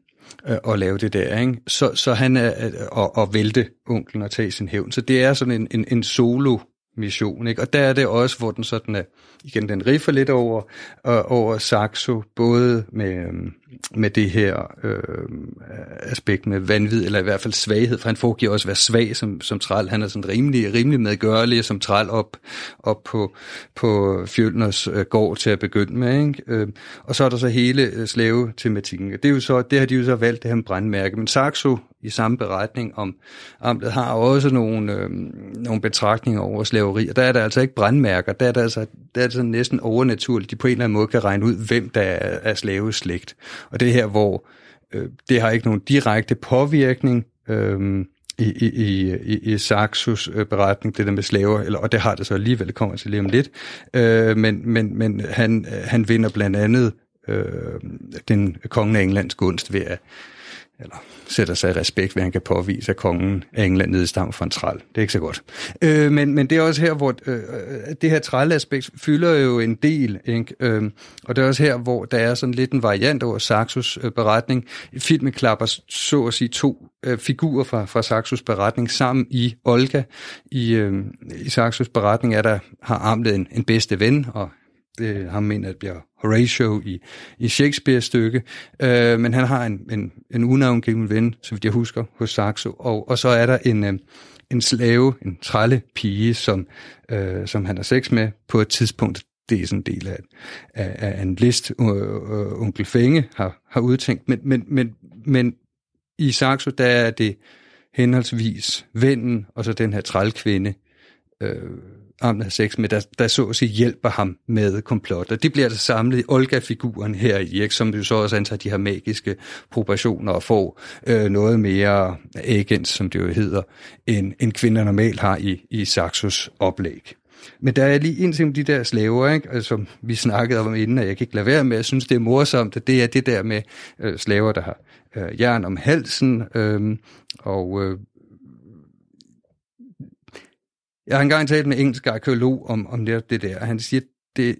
øh, og lave det der. Ikke? Så, så han er øh, og, og vælte onklen og tage sin hævn. Så det er sådan en, en, en solo mission. Ikke? Og der er det også, hvor den sådan er, igen, den riffer lidt over, øh, over Saxo, både med, øhm, med det her øh, aspekt med vanvid, eller i hvert fald svaghed, for han foregiver også at være svag som, som træl. Han er sådan rimelig, rimelig medgørlig som træl op, op på, på Fjølners øh, gård til at begynde med. Ikke? Øh, og så er der så hele øh, slave-tematikken. Det, er jo så, det har de jo så valgt, det her brandmærke. Men Saxo i samme beretning om amtet har også nogle, øh, nogle betragtninger over slaveri, og der er der altså ikke brandmærker, der er der altså, der er det sådan næsten overnaturligt, de på en eller anden måde kan regne ud, hvem der er, er slaveslægt. Og det er her, hvor øh, det har ikke nogen direkte påvirkning øh, i, i, i, i Saxos øh, beretning, det der med slaver, eller, og det har det så alligevel, det kommer til lige om lidt, øh, men, men, men han, øh, han vinder blandt andet øh, den kongen af Englands gunst ved at eller sætter sig i respekt, hvad han kan påvise, at kongen af England nedstammer fra en træl. Det er ikke så godt. Øh, men, men det er også her, hvor øh, øh det her trælaspekt fylder jo en del, ikke? Øh, og det er også her, hvor der er sådan lidt en variant over Saxos øh, beretning. Filmen klapper så at sige to øh, figurer fra, fra Saxos beretning sammen i Olga. I, øh, i Saxos beretning er der, har Amlet en, en bedste ven, og det ham mener, at bliver Horatio i, i Shakespeares stykke, øh, men han har en, en, en unavngiven ven, så vidt jeg husker, hos Saxo, og, og så er der en, øh, en slave, en trælle pige, som, øh, som han har sex med på et tidspunkt, det er sådan en del af, af, af en list, øh, øh onkel Fænge har, har udtænkt, men, men, men, men i Saxo, der er det henholdsvis vennen og så den her trælkvinde, øh, ham har sex med, der, der så at sige hjælper ham med komplotter. De bliver altså samlet i Olga-figuren her i, ikke, som jo så også antager de her magiske proportioner og får øh, noget mere agens, som det jo hedder, end, end kvinder normalt har i, i Saxos oplæg. Men der er lige en ting med de der slaver, ikke? Altså, vi snakkede om inden, og jeg kan ikke lade være med, jeg synes, det er morsomt, at det er det der med øh, slaver, der har øh, jern om halsen, øh, og øh, jeg har engang talt med en engelsk arkeolog om, om det, det der, og han siger, det,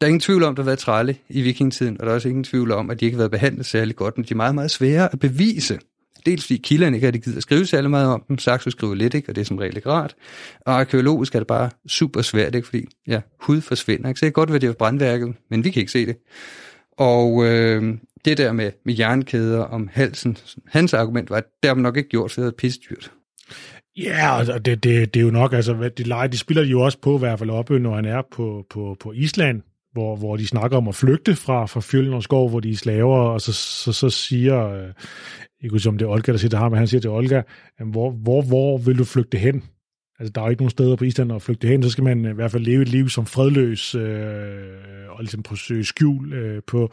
der er ingen tvivl om, at der har været trælle i vikingetiden, og der er også ingen tvivl om, at de ikke har været behandlet særlig godt, men de er meget, meget svære at bevise. Dels fordi kilderne ikke har givet at skrive særlig meget om dem, Saxo skriver lidt, ikke, og det er som regel ikke rart. Og arkeologisk er det bare super svært, ikke, fordi ja, hud forsvinder. Ikke? Så det kan godt være, det er brandværket, men vi kan ikke se det. Og øh, det der med, med jernkæder om halsen, hans argument var, at det har man nok ikke gjort, for det er pissedyrt. Ja, altså, og det, det, det er jo nok, altså, de, leger, de spiller de jo også på, i hvert fald oppe, når han er på, på, på Island, hvor, hvor de snakker om at flygte fra, fra Fjøllen og Skov, hvor de er slaver, og så, så, så siger, øh, ikke huske om det er Olga, der siger det ham, men han siger til Olga, hvor, hvor, hvor vil du flygte hen? Altså, der er jo ikke nogen steder på Island at flygte hen, så skal man øh, i hvert fald leve et liv som fredløs, øh, og ligesom på søge skjul øh, på,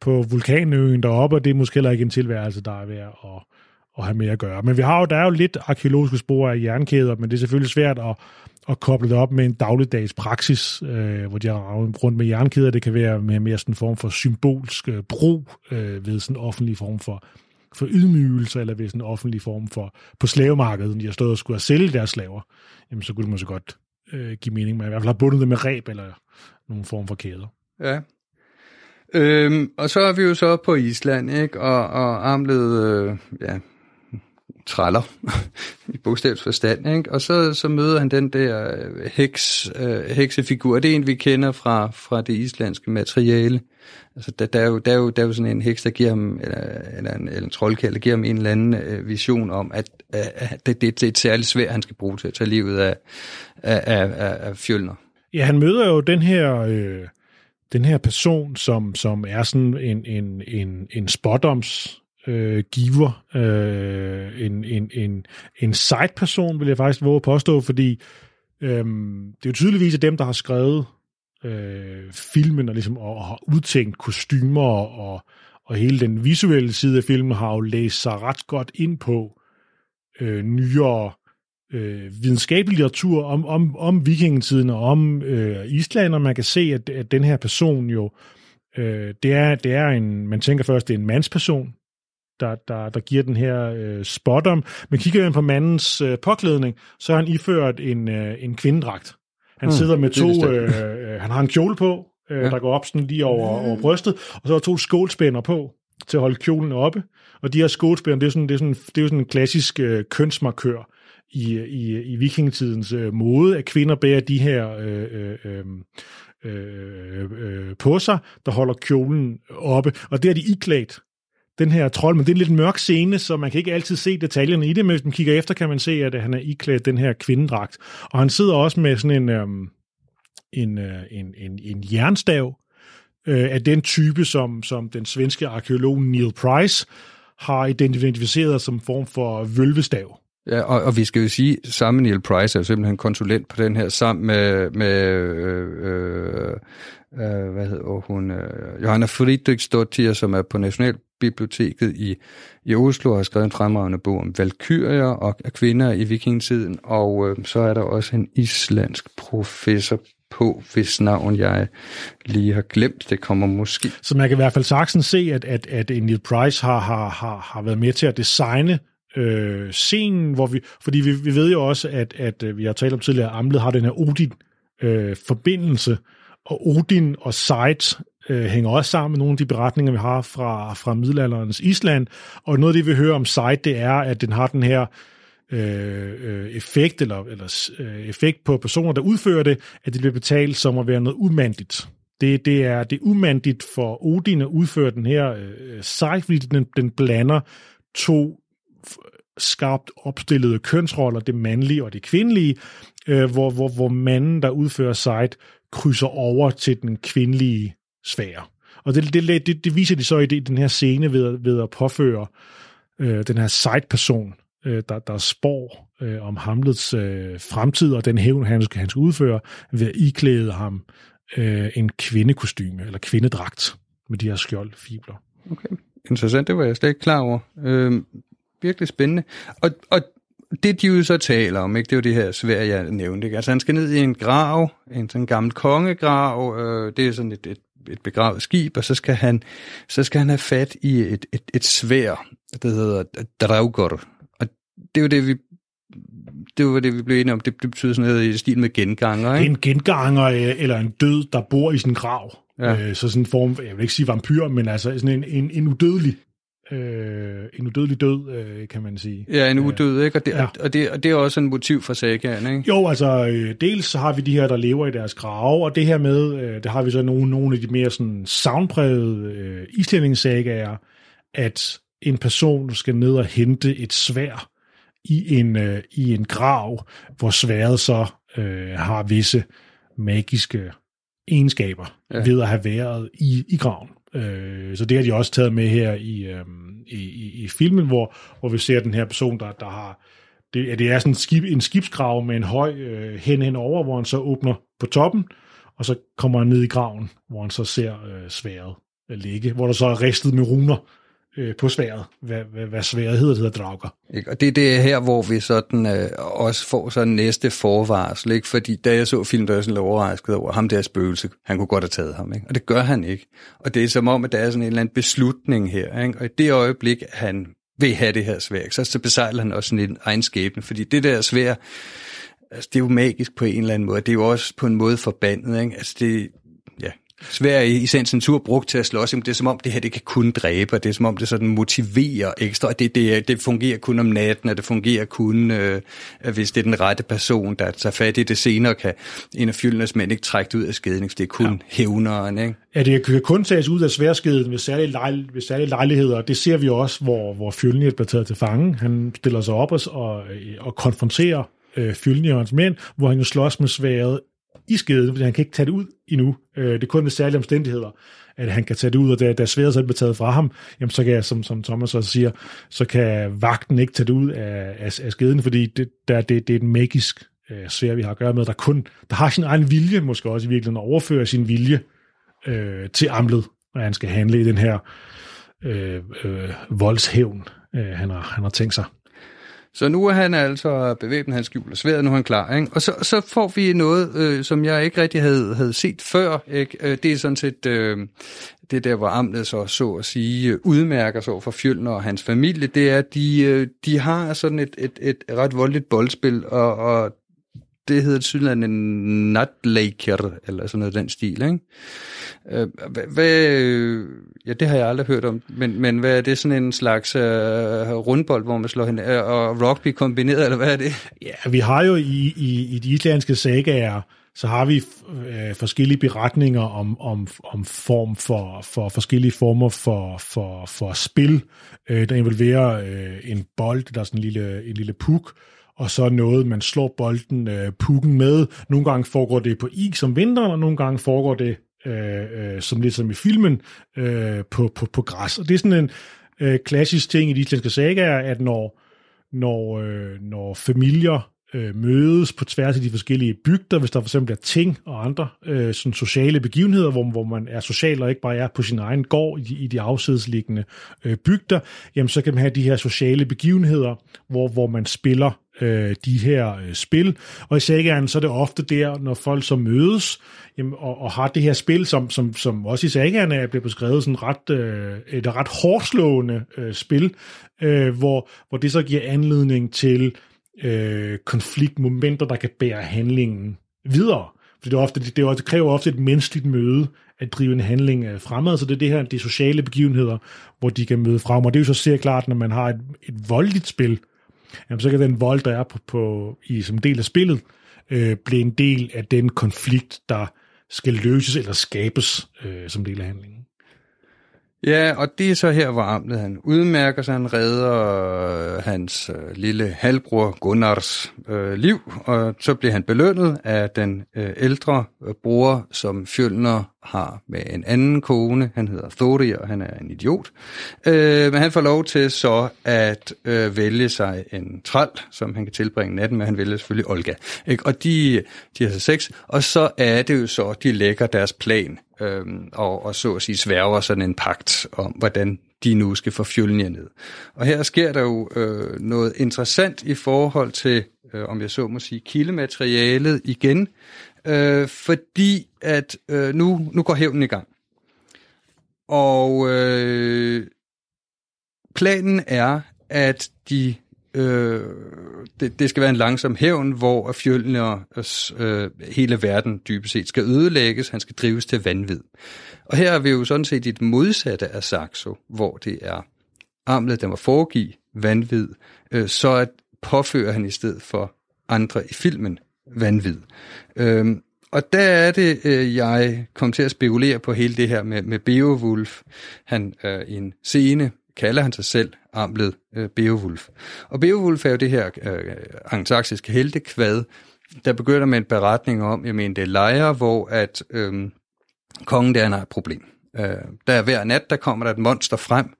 på vulkanøen deroppe, og det er måske heller ikke en tilværelse, der er værd at, at have med at gøre. Men vi har jo, der er jo lidt arkeologiske spor af jernkæder, men det er selvfølgelig svært at, at koble det op med en dagligdags praksis, øh, hvor de har rundt med jernkæder. Det kan være med mere sådan en form for symbolsk øh, brug øh, ved sådan en offentlig form for, for ydmygelse, eller ved sådan en offentlig form for på slavemarkedet, når de har stået og skulle have sælge deres slaver, jamen så kunne det måske godt øh, give mening, man i hvert fald har bundet det med ræb eller nogen form for kæder. Ja. Øhm, og så er vi jo så på Island, ikke? Og, og armlede, øh, ja, træller, [laughs] i bogstavs forstand, ikke? og så, så møder han den der øh, heks, øh, heksefigur. Det er en, vi kender fra, fra det islandske materiale. Altså, der, der, er jo, der, er jo, der er jo sådan en heks, der giver ham, eller, eller, en, eller en troldkald, der giver ham en eller anden øh, vision om, at, at det, det, det er et særligt svært, han skal bruge til at tage livet af, af, af, af fjølner. Ja, han møder jo den her... Øh den her person, som, som er sådan en, en, en, en spådoms øh, giver, øh, en, en, en, en side-person, vil jeg faktisk våge at påstå, fordi øh, det er jo tydeligvis at dem, der har skrevet øh, filmen og, ligesom, og, og har udtænkt kostymer og, og hele den visuelle side af filmen har jo læst sig ret godt ind på øh, nyere øh, videnskabelig litteratur om, om, om vikingetiden og om øh, Island, og man kan se, at, at den her person jo, øh, det, er, det er en, man tænker først, det er en mandsperson, der, der, der giver den her øh, spot om. Men kigger man på mandens øh, påklædning, så har han iført en, øh, en kvindedragt. Han mm, sidder med to, øh, øh, han har en kjole på, øh, ja. der går op sådan lige over, over brystet, og så har to skålspænder på til at holde kjolen oppe. Og de her skålspænder, det er, sådan, det er, sådan, det er jo sådan en klassisk øh, kønsmarkør i, i, i vikingetidens øh, mode, at kvinder bærer de her øh, øh, øh, øh, øh, på sig, der holder kjolen oppe, og det er de iklædt den her trold, men det er en lidt mørk scene, så man kan ikke altid se detaljerne i det, men hvis man kigger efter, kan man se, at han er iklædt den her kvindedragt. Og han sidder også med sådan en, øhm, en, øh, en, en, en jernstav øh, af den type, som, som den svenske arkeolog Neil Price har identificeret som form for vølvestav. Ja, og, og vi skal jo sige, sammen Neil Price er jo simpelthen konsulent på den her, sammen med, med øh, øh, øh, hvad hedder hun, øh, Johanna Friedrichsdottir, som er på Nationalbiblioteket i, i Oslo, og har skrevet en fremragende bog om valkyrier og kvinder i vikingetiden, og øh, så er der også en islandsk professor på, hvis navn jeg lige har glemt. Det kommer måske. Så man kan i hvert fald sagtens se, at, at, at Neil Price har, har, har, har været med til at designe øh, scenen, hvor vi, fordi vi, vi ved jo også, at, at øh, vi har talt om tidligere, at Amlet har den her Odin-forbindelse, øh, og Odin og Seid øh, hænger også sammen med nogle af de beretninger, vi har fra, fra middelalderens Island, og noget af det, vi hører om Seid, det er, at den har den her øh, øh effekt, eller, eller øh, effekt på personer, der udfører det, at det bliver betalt som at være noget umandigt. Det, det er det umandigt for Odin at udføre den her øh, øh sejt, fordi den, den blander to skarpt opstillede kønsroller, det mandlige og det kvindelige, øh, hvor, hvor, hvor manden, der udfører sejt, krydser over til den kvindelige sfære. Og det, det, det, det viser de så i, det, den her scene ved, ved at påføre øh, den her side-person, øh, der, der spår øh, om Hamlets øh, fremtid og den hævn, han skal, han skal udføre, ved at iklæde ham øh, en kvindekostyme, eller kvindedragt, med de her skjoldfibler. Okay, interessant, det var jeg slet ikke klar over. Øh, virkelig spændende. Og, og det de jo så taler om, ikke, det er jo det her svær, jeg nævnte. Ikke? Altså han skal ned i en grav, en sådan gammel kongegrav, øh, det er sådan et, et, et begravet skib, og så skal han, så skal han have fat i et, et, et svær, der hedder Draugr. Og det er jo det, vi det var det, vi blev enige om. Det, det betyder sådan noget i stil med genganger, ikke? En genganger øh, eller en død, der bor i sin grav. Ja. Øh, så sådan en form, jeg vil ikke sige vampyr, men altså sådan en, en, en udødelig øh, en udødelig død, øh, kan man sige. Ja, en udød, ikke? Og det, ja. og, det, og det er også en motiv for sagaen, ikke? Jo, altså, øh, dels så har vi de her, der lever i deres grave, og det her med, øh, det har vi så nogle, nogle af de mere sådan soundprægede øh, islændingssagaer, at en person skal ned og hente et svær i en, øh, i en grav, hvor sværet så øh, har visse magiske egenskaber ja. ved at have været i, i graven. Øh, så det har de også taget med her i, øh, i, i filmen, hvor, hvor vi ser den her person, der, der har... Det, det er sådan en, skib, en skibsgrav med en høj øh, hen hen over, hvor han så åbner på toppen, og så kommer han ned i graven, hvor han så ser øh, sværet øh, ligge, hvor der så er ristet med runer øh, på sværet, hvad, hvad, hvad sværet hedder, det hedder drager. Ikke? Og det, det er her, hvor vi sådan øh, også får sådan næste forvarsel, ikke? fordi da jeg så filmen, der er sådan lidt overrasket over ham der spøgelse, han kunne godt have taget ham, ikke? og det gør han ikke. Og det er som om, at der er sådan en eller anden beslutning her, ikke? og i det øjeblik, han vil have det her svær, så, så besejler han også sådan en egen skæbne, fordi det der svær, altså, det er jo magisk på en eller anden måde, det er jo også på en måde forbandet, ikke? altså det, svær i, sagens natur brugt til at slås. Det er som om, det her det kan kun dræbe, og det er som om, det sådan motiverer ekstra. Det, det, det fungerer kun om natten, og det fungerer kun, øh, hvis det er den rette person, der tager fat i det senere, kan en af fyldenes mænd ikke trække ud af skeden, det er kun ja. hævneren. Ikke? Ja, det kan kun tages ud af sværskeden ved særlige, lejl, ved særlige lejligheder. Det ser vi også, hvor, hvor Fjølnir bliver taget til fange. Han stiller sig op og, og, og konfronterer øh, Fjølnirens mænd, hvor han jo slås med sværet i skeden, fordi han kan ikke tage det ud endnu. Øh, det er kun ved særlige omstændigheder, at han kan tage det ud, og da, da sværet så er taget fra ham, jamen så kan jeg, som, som Thomas også siger, så kan vagten ikke tage det ud af, af, af skeden, fordi det, der, det, det er et magisk øh, svær, vi har at gøre med, der kun der har sin egen vilje, måske også i virkeligheden, at overføre sin vilje øh, til amlet, og han skal handle i den her øh, øh, voldshævn, øh, han, har, han har tænkt sig. Så nu er han altså bevæbnet, han skjuler sværet, nu er han klar. Ikke? Og så, så får vi noget, øh, som jeg ikke rigtig havde, havde set før. Ikke? Øh, det er sådan set øh, det der, hvor Amlet så, så at sige, øh, udmærker sig for Fjølner og hans familie. Det er, at de, øh, de har sådan et, et, et ret voldeligt boldspil, og, og det hedder tydeligvis en natlaker, eller sådan noget den stil, ikke? Øh, hvad, ja, det har jeg aldrig hørt om, men, men hvad er det sådan en slags øh, rundbold, hvor man slår hende, øh, og rugby kombineret, eller hvad er det? Ja, vi har jo i, i, i de islandske sagaer, så har vi øh, forskellige beretninger om, om, om form for, for forskellige former for, for, for spil, øh, der involverer øh, en bold, der er sådan en lille, en lille puk, og så noget, man slår bolden øh, pukken med. Nogle gange foregår det på is som vinteren, og nogle gange foregår det øh, øh, som lidt som i filmen øh, på, på, på græs. Og det er sådan en øh, klassisk ting i de islandske sagaer, at når, når, øh, når familier øh, mødes på tværs af de forskellige bygder, hvis der for eksempel er ting og andre øh, sådan sociale begivenheder, hvor, hvor man er social og ikke bare er på sin egen gård i, i de afsidesliggende øh, bygder, jamen så kan man have de her sociale begivenheder, hvor, hvor man spiller øh, de her øh, spil. Og i sagaen, så er det ofte der, når folk så mødes jamen, og, og har det her spil, som, som, som også i sagaen er blevet beskrevet sådan ret, øh, et ret hårdslående øh, spil, øh, hvor, hvor det så giver anledning til øh, konfliktmomenter, der kan bære handlingen videre. For det, er ofte, det, det, det kræver ofte et menneskeligt møde at drive en handling øh, fremad, så det er det her, de sociale begivenheder, hvor de kan møde frem. Og det er jo så ser klart, når man har et, et voldeligt spil, jamen, så kan den vold, der er på, på, i, som del af spillet, øh, blive en del af den konflikt, der skal løses eller skabes øh, som del af handlingen. Ja, og det er så her, hvor Amlet han udmærker sig. Han redder øh, hans øh, lille halvbror Gunnars øh, liv, og så bliver han belønnet af den øh, ældre øh, bror, som Fjølner har med en anden kone. Han hedder Thori, og han er en idiot. Øh, men han får lov til så at øh, vælge sig en træl, som han kan tilbringe natten med. Han vælger selvfølgelig Olga. Ikke? Og de, de har så sex, og så er det jo så, de lægger deres plan øh, og, og så at sige sværger sådan en pagt om, hvordan de nu skal få Fjølnir ned. Og her sker der jo øh, noget interessant i forhold til, øh, om jeg så må sige, kildematerialet igen, øh, fordi at øh, nu, nu går hævnen i gang. Og øh, planen er, at de øh, det, det skal være en langsom hævn, hvor fjølene øh, hele verden dybest set skal ødelægges, han skal drives til vanvid. Og her er vi jo sådan set i det modsatte af Saxo, hvor det er Amlet, der må foregive vanvid, øh, så at påfører han i stedet for andre i filmen vanvid. Øh, og der er det, øh, jeg kom til at spekulere på hele det her med, med Beowulf. Han øh, i en scene kalder han sig selv amblet øh, Beowulf. Og Beowulf er jo det her øh, angelsaksiske heltekvad, der begynder med en beretning om, jeg mener, det er lejre, hvor at øh, kongen der har et problem. Øh, der er hver nat, der kommer der et monster frem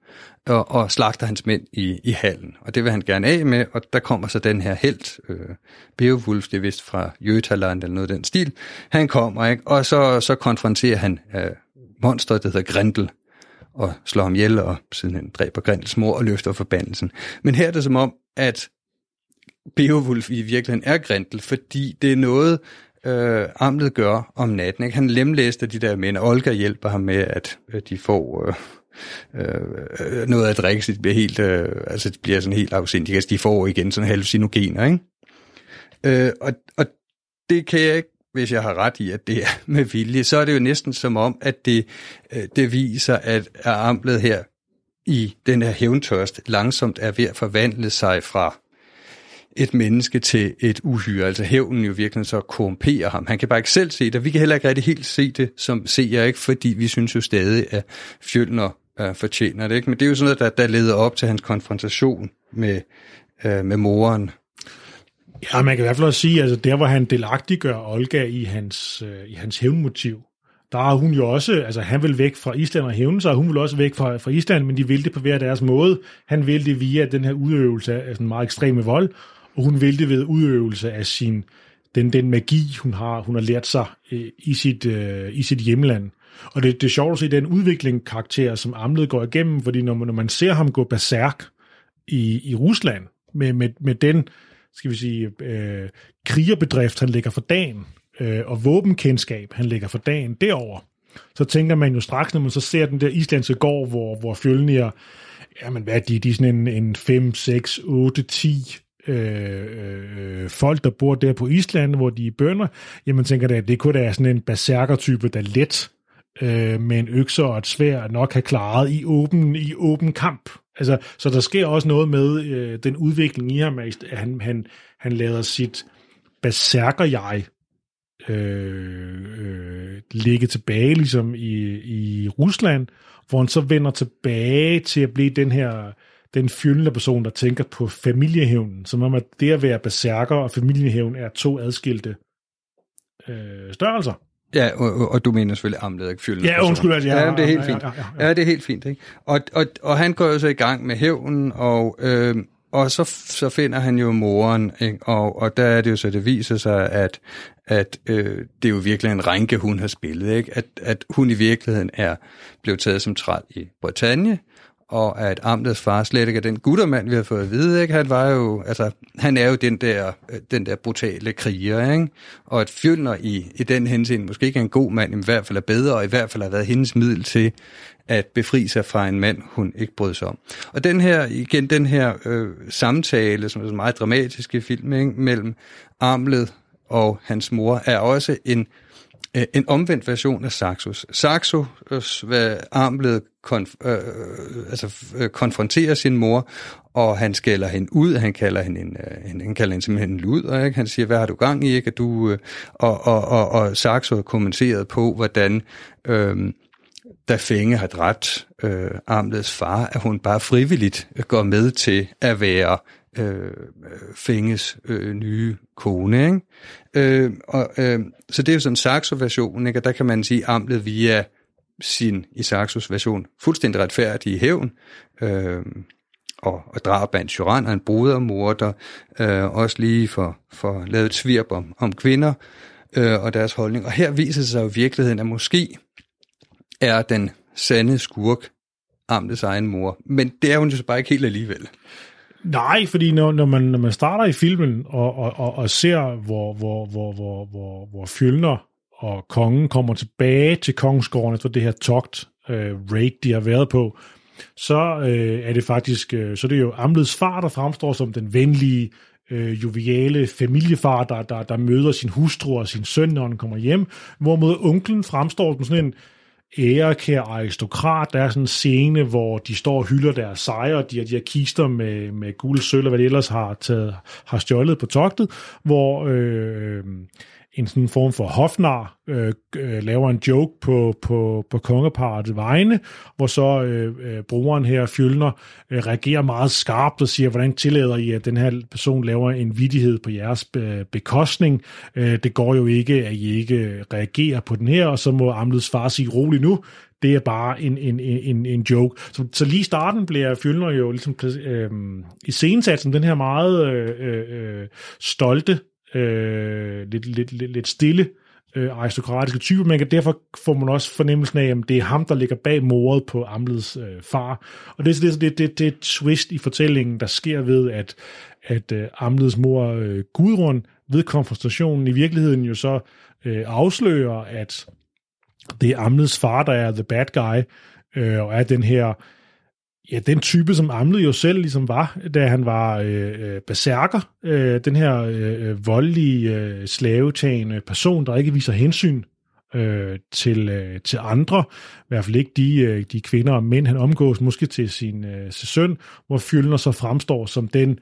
og, og slagter hans mænd i, i hallen. Og det vil han gerne af med, og der kommer så den her held, øh, Beowulf, det er vist fra Jøtaland eller noget af den stil. Han kommer, ikke? og så, så konfronterer han øh, monsteret, der hedder Grendel, og slår ham ihjel, og sidenhen dræber Grindels mor og løfter forbandelsen. Men her er det som om, at Beowulf i virkeligheden er Grindel, fordi det er noget, øh, Amlet gør om natten. Ikke? Han lemlæster de der mænd, og Olga hjælper ham med, at øh, de får... Øh, øh, noget at drikke, så det bliver helt, øh, altså det bliver sådan helt afsindigt. Altså de får igen sådan hallucinogener, ikke? Øh, og, og det kan jeg ikke hvis jeg har ret i, at det er [laughs] med vilje, så er det jo næsten som om, at det, øh, det viser, at amblet her i den her hævntørst langsomt er ved at forvandle sig fra et menneske til et uhyre. Altså hævnen jo virkelig så korrumperer ham. Han kan bare ikke selv se det, og vi kan heller ikke rigtig helt se det, som ser ikke, fordi vi synes jo stadig, at Fjølner uh, øh, fortjener det. Ikke? Men det er jo sådan noget, der, der leder op til hans konfrontation med, uh, med moren Ja, man kan i hvert fald også sige, altså der, hvor han delagtiggør Olga i hans, øh, i hans hævnmotiv, der er hun jo også, altså han vil væk fra Island og hævne sig, og hun vil også væk fra, fra Island, men de vil det på hver deres måde. Han vil det via den her udøvelse af sådan meget ekstreme vold, og hun vil det ved udøvelse af sin, den, den magi, hun har, hun har lært sig øh, i, sit, øh, i sit hjemland. Og det, det er sjovt at se den udvikling karakter, som Amlet går igennem, fordi når man, når man ser ham gå berserk i, i Rusland, med, med, med den skal vi sige, øh, krigerbedrift, han lægger for dagen, øh, og våbenkendskab, han lægger for dagen derover, så tænker man jo straks, når man så ser den der islandske gård, hvor, hvor Fjølnir, jamen hvad er de, de er sådan en, en 5, 6, 8, 10 øh, øh, folk, der bor der på Island, hvor de er bønder, jamen tænker det, at det kunne da være sådan en berserker-type, der let øh, med en økse og et svær nok have klaret i åben, i åben kamp. Altså, så der sker også noget med øh, den udvikling i ham, at han, han, han lader sit berserker-jeg øh, øh, ligge tilbage ligesom i, i Rusland, hvor han så vender tilbage til at blive den her den fyldende person, der tænker på familiehævnen, som om at det at være berserker og familiehævn er to adskilte øh, størrelser. Ja, og, og du mener selvfølgelig ikke fyldende Ja, undskyld, altså, ja, ja, ja, det er helt ja, fint. ja, ja, ja. Ja, det er helt fint. Ikke? Og, og, og han går jo så i gang med hævnen, og, øh, og så, så finder han jo moren, ikke? Og, og der er det jo så, det viser sig, at, at øh, det er jo virkelig en rænke, hun har spillet. Ikke? At, at hun i virkeligheden er blevet taget som træl i Bretagne, og at Amtets far slet ikke er den guttermand, vi har fået at vide, ikke? Han var jo, altså, han er jo den der, øh, den der brutale kriger, ikke? Og at Fjølner i, i den henseende måske ikke er en god mand, men i hvert fald er bedre, og i hvert fald har været hendes middel til at befri sig fra en mand, hun ikke brød sig om. Og den her, igen, den her øh, samtale, som er meget dramatisk i filmen, ikke? mellem Amlet og hans mor, er også en Øh, en omvendt version af Saxos. Saxo, hvad Amlet konf- øh, øh, altså, øh, konfronterer sin mor, og han skælder hende ud, han kalder hende, en, øh, han kalder hende simpelthen en luder, ikke? han siger, hvad har du gang i, ikke? At du, øh, og, og, og, og Saxo kommenteret på, hvordan øh, da Fenge har dræbt øh, Amlets far, at hun bare frivilligt øh, går med til at være øh, Fenges øh, nye kone. Ikke? Øh, og, øh, så det er jo sådan en Saxo-version, ikke? og der kan man sige, Amlet via sin, i Saxos version, fuldstændig retfærdige hævn, øh, og, og drab af en tyran og en brodermorder, øh, også lige for, for lavet svirp om, om kvinder øh, og deres holdning. Og her viser sig jo virkeligheden, at måske er den sande skurk Amtets egen mor. Men det er hun jo så bare ikke helt alligevel. Nej, fordi når, når, man, når man starter i filmen og, og, og, og ser, hvor, hvor, hvor, hvor, hvor, hvor Fjølner og kongen kommer tilbage til kongsgården efter det her togt, øh, raid, de har været på, så øh, er det faktisk, øh, så det er jo Amlets far, der fremstår som den venlige, øh, joviale familiefar, der, der, der møder sin hustru og sin søn, når han kommer hjem, hvorimod onklen fremstår som sådan en ærekær aristokrat. Der er sådan en scene, hvor de står og hylder deres sejre, de har de her kister med, med guld, sølv og hvad de ellers har, taget, har stjålet på togtet, hvor øh, en sådan form for hofnar øh, øh, laver en joke på, på, på kongeparets vegne, hvor så øh, øh, brugeren her, Fjølner, øh, reagerer meget skarpt og siger, hvordan tillader I, at den her person laver en vidighed på jeres øh, bekostning? Øh, det går jo ikke, at I ikke reagerer på den her, og så må Amlets far sige, rolig nu, det er bare en, en, en, en joke. Så, så lige i starten bliver Fjølner jo ligesom øh, i scenesat som den her meget øh, øh, øh stolte øh, lidt, lidt, lidt, lidt stille øh, aristokratiske type, men derfor får man også fornemmelsen af, at det er ham, der ligger bag mordet på Amlets øh, far. Og det, er det, det, det, det et twist i fortællingen, der sker ved, at, at øh, Amlets mor øh, Gudrun ved konfrontationen i virkeligheden jo så øh, afslører, at det er Amlets far, der er the bad guy, øh, og er den her Ja, den type, som Amlet jo selv ligesom var, da han var øh, øh berserker. Øh, den her øh, øh, voldelige, øh, slavetagende person, der ikke viser hensyn øh, til, øh, til andre. I hvert fald ikke de, øh, de kvinder og mænd, han omgås, måske til sin øh, søn, hvor Fjølner så fremstår som den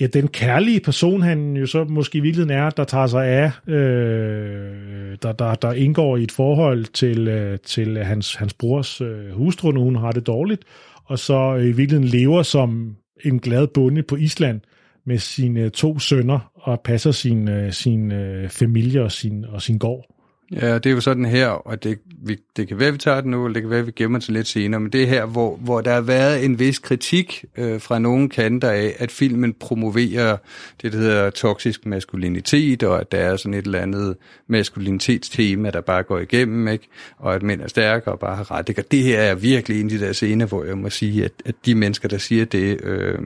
ja, den kærlige person, han jo så måske i virkeligheden er, der tager sig af, øh, der, der, der indgår i et forhold til, øh, til hans, hans brors øh, hustru, når hun har det dårligt, og så øh, i virkeligheden lever som en glad bonde på Island med sine to sønner og passer sin, øh, sin øh, familie og sin, og sin gård. Ja, det er jo sådan her, og det, vi, det kan være, vi tager det nu, eller det kan være, vi gemmer det lidt senere, men det er her, hvor, hvor der har været en vis kritik øh, fra nogle kanter af, at filmen promoverer det, der hedder toksisk maskulinitet, og at der er sådan et eller andet maskulinitetstema, der bare går igennem, ikke? og at mænd er stærke og bare har ret. Ikke? Og det her er virkelig en af de der scener, hvor jeg må sige, at, at de mennesker, der siger det, øh,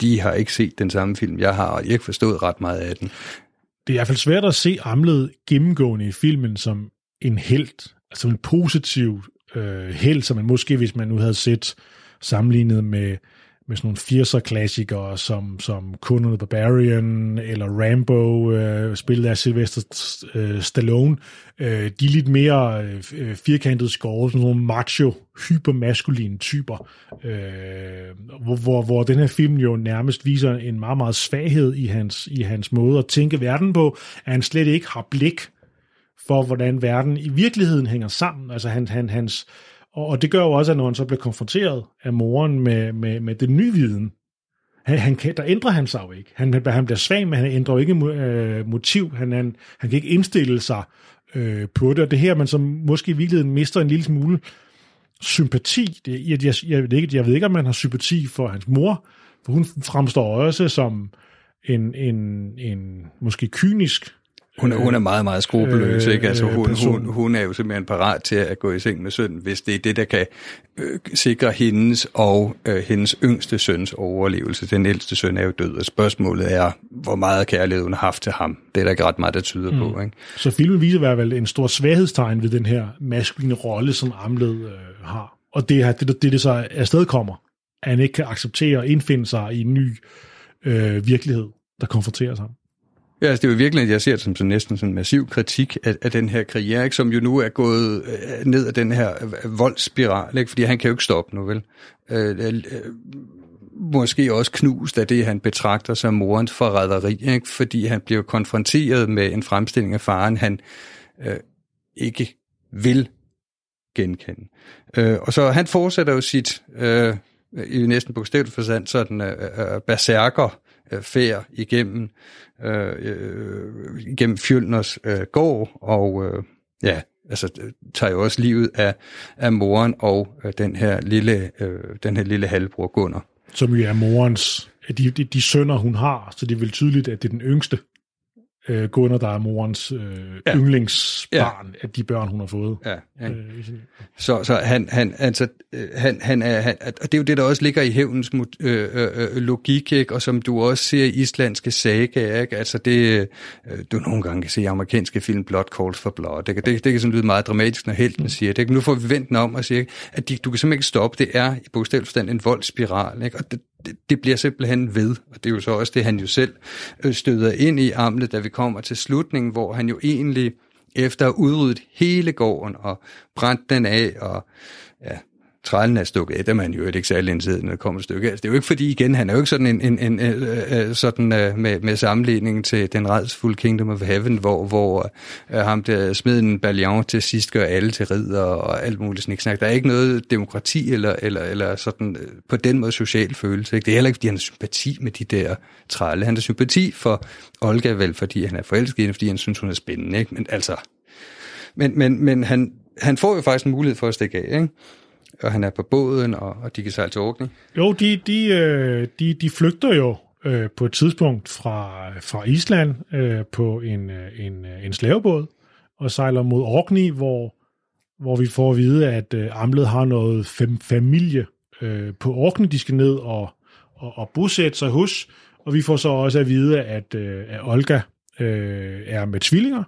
de har ikke set den samme film, jeg har, og jeg ikke forstået ret meget af den det er i hvert fald svært at se Amlet gennemgående i filmen som en held, altså en positiv øh, held, som man måske, hvis man nu havde set sammenlignet med, med sådan nogle 80'er-klassikere, som, som Conan the Barbarian eller Rambo, øh, spillet af Sylvester øh, Stallone, øh, de er lidt mere øh, firkantede skove, sådan nogle macho, hypermaskuline typer, øh, hvor, hvor, hvor den her film jo nærmest viser en meget, meget svaghed i hans, i hans måde at tænke verden på, at han slet ikke har blik for, hvordan verden i virkeligheden hænger sammen. Altså han, han, hans, og, og det gør jo også, at når han så bliver konfronteret af moren med, med, med den nye viden, han, han kan, der ændrer han sig jo ikke. Han, han bliver svag, men han ændrer jo ikke øh, motiv. Han, han, han kan ikke indstille sig øh, på det. Og det her, man så måske i virkeligheden mister en lille smule sympati. Det, jeg, jeg, jeg, ved ikke, jeg ved ikke, om man har sympati for hans mor, for hun fremstår også som en, en, en måske kynisk hun er, hun er meget, meget skrupelløs, øh, ikke? Altså, hun, hun, hun er jo simpelthen parat til at gå i seng med sønnen, hvis det er det, der kan øh, sikre hendes og øh, hendes yngste søns overlevelse. Den ældste søn er jo død, og spørgsmålet er, hvor meget kærlighed hun har haft til ham. Det er der ikke ret meget, der tyder mm. på, ikke? Så filmen viser i hvert fald en stor svaghedstegn ved den her maskuline rolle, som Amled øh, har. Og det er det, det, det så afsted kommer, at han ikke kan acceptere at indfinde sig i en ny øh, virkelighed, der konfronterer sig. Ja, altså det er jo virkelig, at jeg ser det som sådan næsten sådan en massiv kritik af, af den her karriere, ikke? som jo nu er gået øh, ned af den her øh, voldsspiral, ikke? fordi han kan jo ikke stoppe nu, vel? Øh, øh, øh, måske også knust af det, han betragter som morens forræderi, ikke? fordi han bliver konfronteret med en fremstilling af faren, han øh, ikke vil genkende. Øh, og så han fortsætter jo sit, øh, i næsten bogstaveligt forstand, sådan øh, øh, berserker øh, færd igennem, Øh, øh, gennem Fjølners øh, gård, og øh, ja, altså øh, tager jo også livet af, af moren og øh, den her lille, øh, den her lille halvbror Gunnar. Som jo er morens, de, de, de sønner, hun har, så det er vel tydeligt, at det er den yngste øh, Gunnar, der er morens øh, ja. yndlingsbarn, ja. af de børn, hun har fået. Ja, ja. Øh, så, så han, han, altså, øh, han, han er, han, og det er jo det, der også ligger i hævnens øh, øh, øh, logik, ikke? og som du også ser i islandske saga, ikke? altså det, øh, du nogle gange kan se i amerikanske film, Blood Calls for Blood, det, det, det, kan sådan lyde meget dramatisk, når helten mm. siger det. Nu får vi vendt om og siger, at de, du kan simpelthen ikke stoppe, det er i bogstaveligt forstand en voldspiral, ikke? og det, det bliver simpelthen ved, og det er jo så også det, han jo selv øh, støder ind i amlet, da vi kommer til slutningen, hvor han jo egentlig efter at have udryddet hele gården og brændt den af og ja, trælen er stukket af, der man jo ikke særlig indsigt, når det kommer et stykke. Altså, det er jo ikke fordi, igen, han er jo ikke sådan en, en, en, en øh, øh, sådan uh, med, med sammenligning til den redsfulde Kingdom of Heaven, hvor, hvor uh, ham der smed en balion til sidst gør alle til ridder og alt muligt sniksnak. Der er ikke noget demokrati eller, eller, eller sådan uh, på den måde social følelse. Ikke? Det er heller ikke, fordi han har sympati med de der trælle. Han har sympati for Olga vel, fordi han er forelsket i hende, fordi han synes, hun er spændende. Ikke? Men altså, men, men, men han, han får jo faktisk en mulighed for at stikke af, ikke? Og han er på båden, og, og de kan sejle til Orkney. Jo, de, de, øh, de, de flygter jo øh, på et tidspunkt fra, fra Island øh, på en, øh, en, øh, en slavebåd, og sejler mod Orkney, hvor, hvor vi får at vide, at øh, Amlet har noget fem, familie øh, på Orkney, de skal ned og, og, og bosætte sig hos, og vi får så også at vide, at, øh, at Olga øh, er med tvillinger,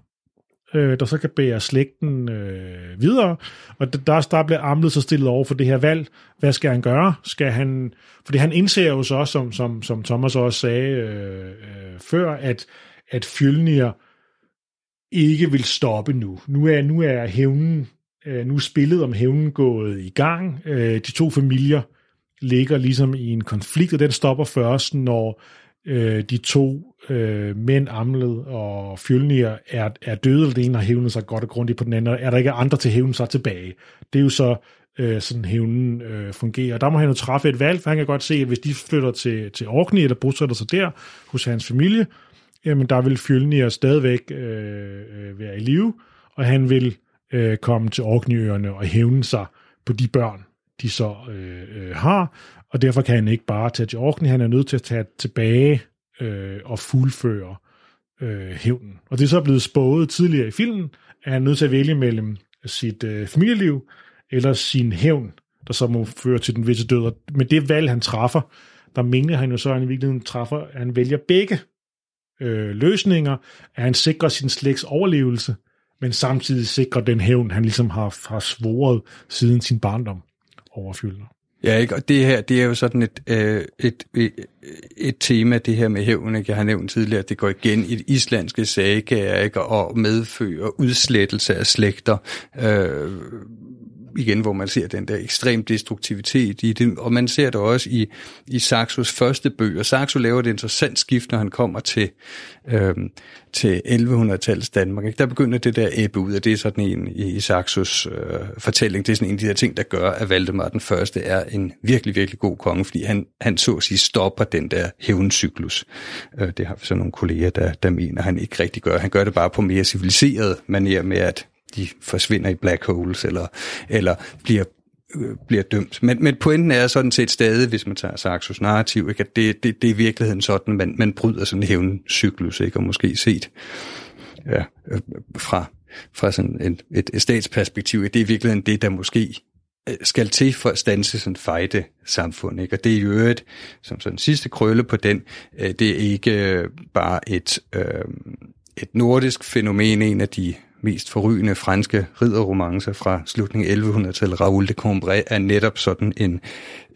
øh, der så kan bære slægten øh, videre. Og der, der bliver Amlet så stillet over for det her valg. Hvad skal han gøre? Skal han, fordi han indser jo så, som, som, som Thomas også sagde øh, øh, før, at, at Fjølnir ikke vil stoppe nu. Nu er, nu er hævnen, øh, nu er spillet om hævnen gået i gang. Øh, de to familier ligger ligesom i en konflikt, og den stopper først, når øh, de to øh, mænd, Amlet og Fjølnir, er, er døde, eller den ene har hævnet sig godt og grundigt på den anden, er der ikke andre til at hævne sig tilbage. Det er jo så øh, sådan hævnen øh, fungerer. Der må han jo træffe et valg, for han kan godt se, at hvis de flytter til, til Orkney, eller bosætter sig der hos hans familie, jamen der vil Fjølnir stadigvæk øh, øh, være i live, og han vil øh, komme til Orkneyøerne og hævne sig på de børn, de så øh, øh, har, og derfor kan han ikke bare tage til Orkney, han er nødt til at tage tilbage øh, og fuldføre øh, hævnen. Og det er så blevet spået tidligere i filmen, at han er nødt til at vælge mellem sit øh, familieliv eller sin hævn, der så må føre til den visse død. Og med det valg, han træffer, der mener han jo så, at han i virkeligheden træffer, at han vælger begge øh, løsninger, at han sikrer sin slægts overlevelse, men samtidig sikrer den hævn, han ligesom har, har svoret siden sin barndom over Ja, ikke? og det her, det er jo sådan et, øh, et, et, et tema, det her med hævn, ikke? jeg har nævnt tidligere, at det går igen i det islandske sagaer, ikke? og medfører udslettelse af slægter, øh, igen, hvor man ser den der ekstrem destruktivitet i det, og man ser det også i, i Saxos første bøger. Saxo laver et interessant skift, når han kommer til, øhm, til 1100-tallets Danmark. Ikke? Der begynder det der æbbe ud, og det er sådan en i, i Saxos øh, fortælling, det er sådan en af de der ting, der gør, at Valdemar den første er en virkelig, virkelig god konge, fordi han, han så at sige stopper den der hævncyklus. Øh, det har vi så nogle kolleger, der, der mener, han ikke rigtig gør. Han gør det bare på mere civiliseret manier med, at de forsvinder i black holes, eller, eller bliver øh, bliver dømt. Men, men pointen er sådan set stadig, hvis man tager Saxos narrativ, ikke, at det, det, det er i virkeligheden sådan, man, man bryder sådan en hævncyklus, ikke, og måske set ja, øh, fra, fra sådan et, et, et statsperspektiv, at det er i virkeligheden det, der måske øh, skal til for at stanse sådan fejde samfund. Ikke? Og det er jo et, som sådan sidste krølle på den, det er ikke bare et, øh, et nordisk fænomen, en af de mest forrygende franske ridderromancer fra slutningen af 1100-tallet, Raoul de Cambrai, er netop sådan en,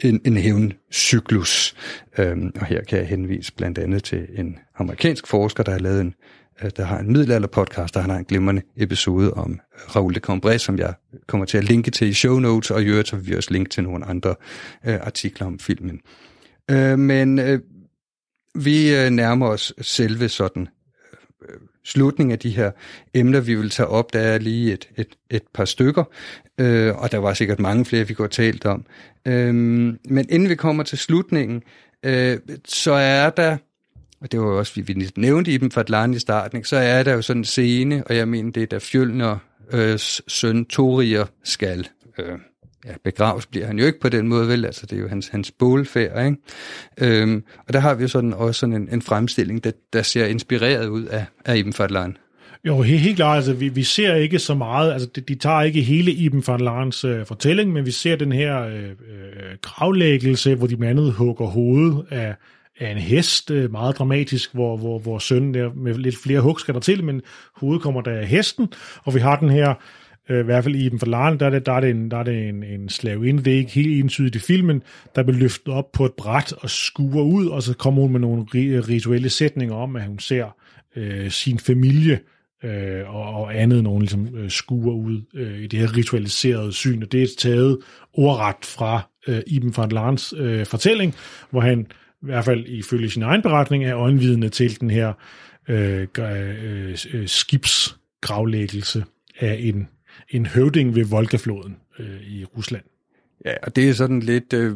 en, en hævncyklus. Øhm, og her kan jeg henvise blandt andet til en amerikansk forsker, der har lavet en øh, der har en middelalder-podcast, der har en glimrende episode om Raoul de Cambrai, som jeg kommer til at linke til i show notes, og i øvrigt så vil vi også linke til nogle andre øh, artikler om filmen. Øh, men øh, vi øh, nærmer os selve sådan øh, slutningen af de her emner, vi vil tage op. Der er lige et, et, et par stykker, øh, og der var sikkert mange flere, vi går talt om. Øh, men inden vi kommer til slutningen, øh, så er der, og det var jo også, vi, vi nævnte i dem for et i starten, ikke? så er der jo sådan en scene, og jeg mener, det er da Fjølners øh, søn Torier skal øh, ja, begraves bliver han jo ikke på den måde, vel? Altså, det er jo hans, hans bålfærd, ikke? Øhm, og der har vi jo sådan, også sådan en, en fremstilling, der, der ser inspireret ud af, af Ibn Fadlan. Jo, helt, helt klart. Altså, vi, vi ser ikke så meget, altså de, de tager ikke hele Iben Fadlans øh, fortælling, men vi ser den her øh, øh, gravlæggelse, hvor de blandt andet hugger hovedet af, af en hest, øh, meget dramatisk, hvor, hvor, hvor sønnen der med lidt flere hug skal der til, men hovedet kommer der af hesten, og vi har den her øh, Øh, i hvert fald i den forlaren, der er det, der er det, en, der er det en, en slavinde, det er ikke helt entydigt i filmen, der bliver løftet op på et bræt og skuer ud, og så kommer hun med nogle rituelle sætninger om, at hun ser øh, sin familie øh, og, og andet, nogen ligesom øh, skuer ud øh, i det her ritualiserede syn, og det er taget ordret fra øh, Ibn Fadlans øh, fortælling, hvor han i hvert fald ifølge sin egen beretning er øjenvidende til den her øh, øh, øh, skibsgravlæggelse af en en høvding ved Volgafloden øh, i Rusland. Ja, og det er sådan lidt, øh,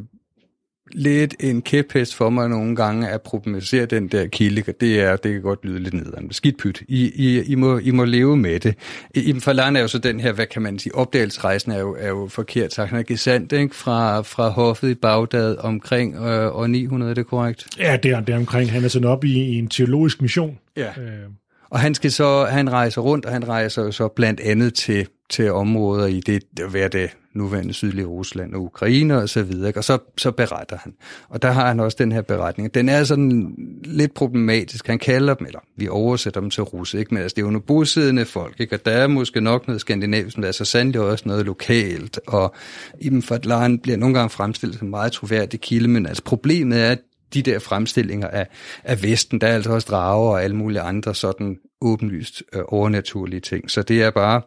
lidt en kæphest for mig nogle gange at problematisere den der kilde, og det er, det kan godt lyde lidt nederen. Skidt pyt. I, I, I, må, I må leve med det. I Falan er jo så den her, hvad kan man sige, opdagelsesrejsen er jo, er jo forkert sagt. Han er gesandt, ikke? Fra, fra hoffet i Bagdad omkring øh, år 900, er det korrekt? Ja, det er, det er omkring. Han er sådan op i, i en teologisk mission. Ja. Øh. Og han skal så, han rejser rundt, og han rejser så blandt andet til til områder i det, hvad det nuværende sydlige Rusland og Ukraine og så videre, og så, så beretter han. Og der har han også den her beretning. Den er sådan lidt problematisk. Han kalder dem, eller vi oversætter dem til russe, ikke? men altså, det er jo nogle bosiddende folk, ikke? og der er måske nok noget skandinavisk, men der er så sandelig også noget lokalt, og Ibn Fadlan bliver nogle gange fremstillet som meget troværdig kilde, men altså problemet er, at de der fremstillinger af, af Vesten, der er altså også drager og alle mulige andre sådan åbenlyst øh, overnaturlige ting. Så det er bare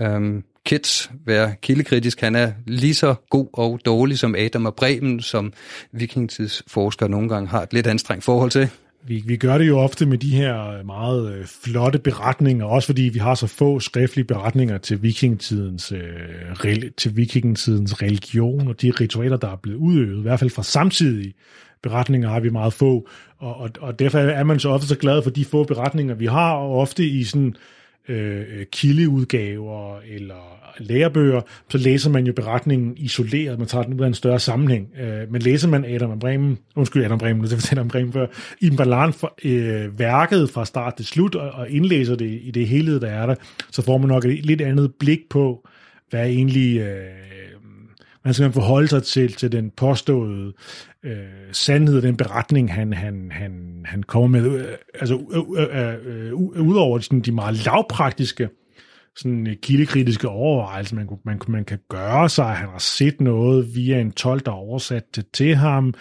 øhm, Kits være kildekritisk. Han er lige så god og dårlig som Adam og Bremen, som vikingtidsforskere nogle gange har et lidt anstrengt forhold til. Vi, vi gør det jo ofte med de her øh, meget øh, flotte beretninger, også fordi vi har så få skriftlige beretninger til vikingetidens, øh, til vikingetidens religion og de ritualer, der er blevet udøvet, i hvert fald fra samtidige beretninger har vi meget få, og, og, og derfor er man så ofte så glad for de få beretninger, vi har, og ofte i sådan øh, øh kildeudgaver eller lærebøger, så læser man jo beretningen isoleret, man tager den ud af en større sammenhæng. Øh, men læser man Adam Bremen, undskyld Adam Bremen, det fortæller Adam Bremen før, i Balan for, øh, værket fra start til slut, og, og indlæser det i det hele, der er der, så får man nok et lidt andet blik på, hvad egentlig øh, man skal forholde sig til, til den påståede øh, sandhed, den beretning, han, han, han, han kommer med. Øh, altså, øh, øh, øh, øh, udover sådan, de meget lavpraktiske sådan øh, kildekritiske overvejelser, man, man, man kan gøre sig. Han har set noget via en tolk, der er oversat det til ham.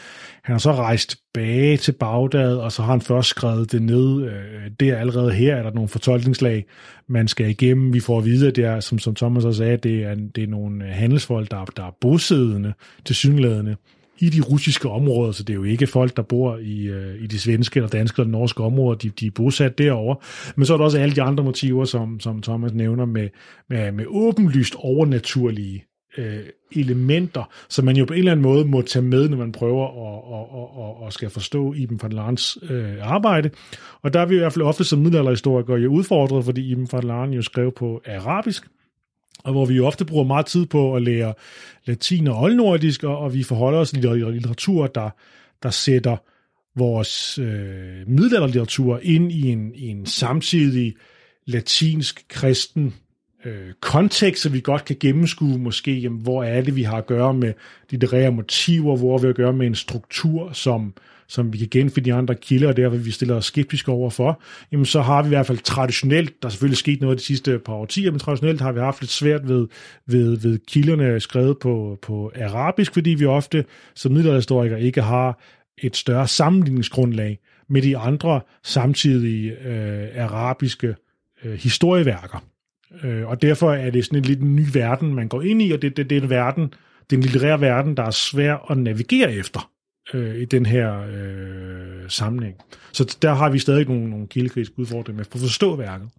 Han har så rejst tilbage til Bagdad, og så har han først skrevet det ned. Øh, det er allerede her, er der nogle fortolkningslag, man skal igennem. Vi får at vide, at det er, som, som Thomas også sagde, det er, det er nogle øh, handelsfolk, der, der er bosiddende til synlædende i de russiske områder, så det er jo ikke folk, der bor i, øh, i de svenske eller danske eller norske områder, de, de er bosat derovre. Men så er der også alle de andre motiver, som, som Thomas nævner, med, med, med åbenlyst overnaturlige øh, elementer, som man jo på en eller anden måde må tage med, når man prøver at, at, at, at skal forstå Iben van Larens øh, arbejde. Og der er vi i hvert fald ofte som middelalderhistorikere jo udfordret, fordi Iben van Laren jo skrev på arabisk, og hvor vi jo ofte bruger meget tid på at lære latin og oldnordisk, og, og vi forholder os til litteratur, der, der sætter vores øh, middelalderlitteratur ind i en, i en samtidig latinsk kristen øh, kontekst, så vi godt kan gennemskue måske, jamen, hvor er det, vi har at gøre med litterære motiver, hvor vi har at gøre med en struktur, som, som vi kan genfinde i andre kilder, og derfor vi stiller os skeptiske overfor, jamen så har vi i hvert fald traditionelt, der er selvfølgelig sket noget de sidste par årtier, men traditionelt har vi haft lidt svært ved, ved, ved kilderne skrevet på, på arabisk, fordi vi ofte som middelalderhistorikere ikke har et større sammenligningsgrundlag med de andre samtidige øh, arabiske øh, historieværker. Øh, og derfor er det sådan en lidt ny verden, man går ind i, og det, det, det er en verden, den litterære verden, der er svær at navigere efter øh, i den her øh, sammenhæng. Så der har vi stadig nogle, nogle kildekritiske udfordringer med at forstå værket.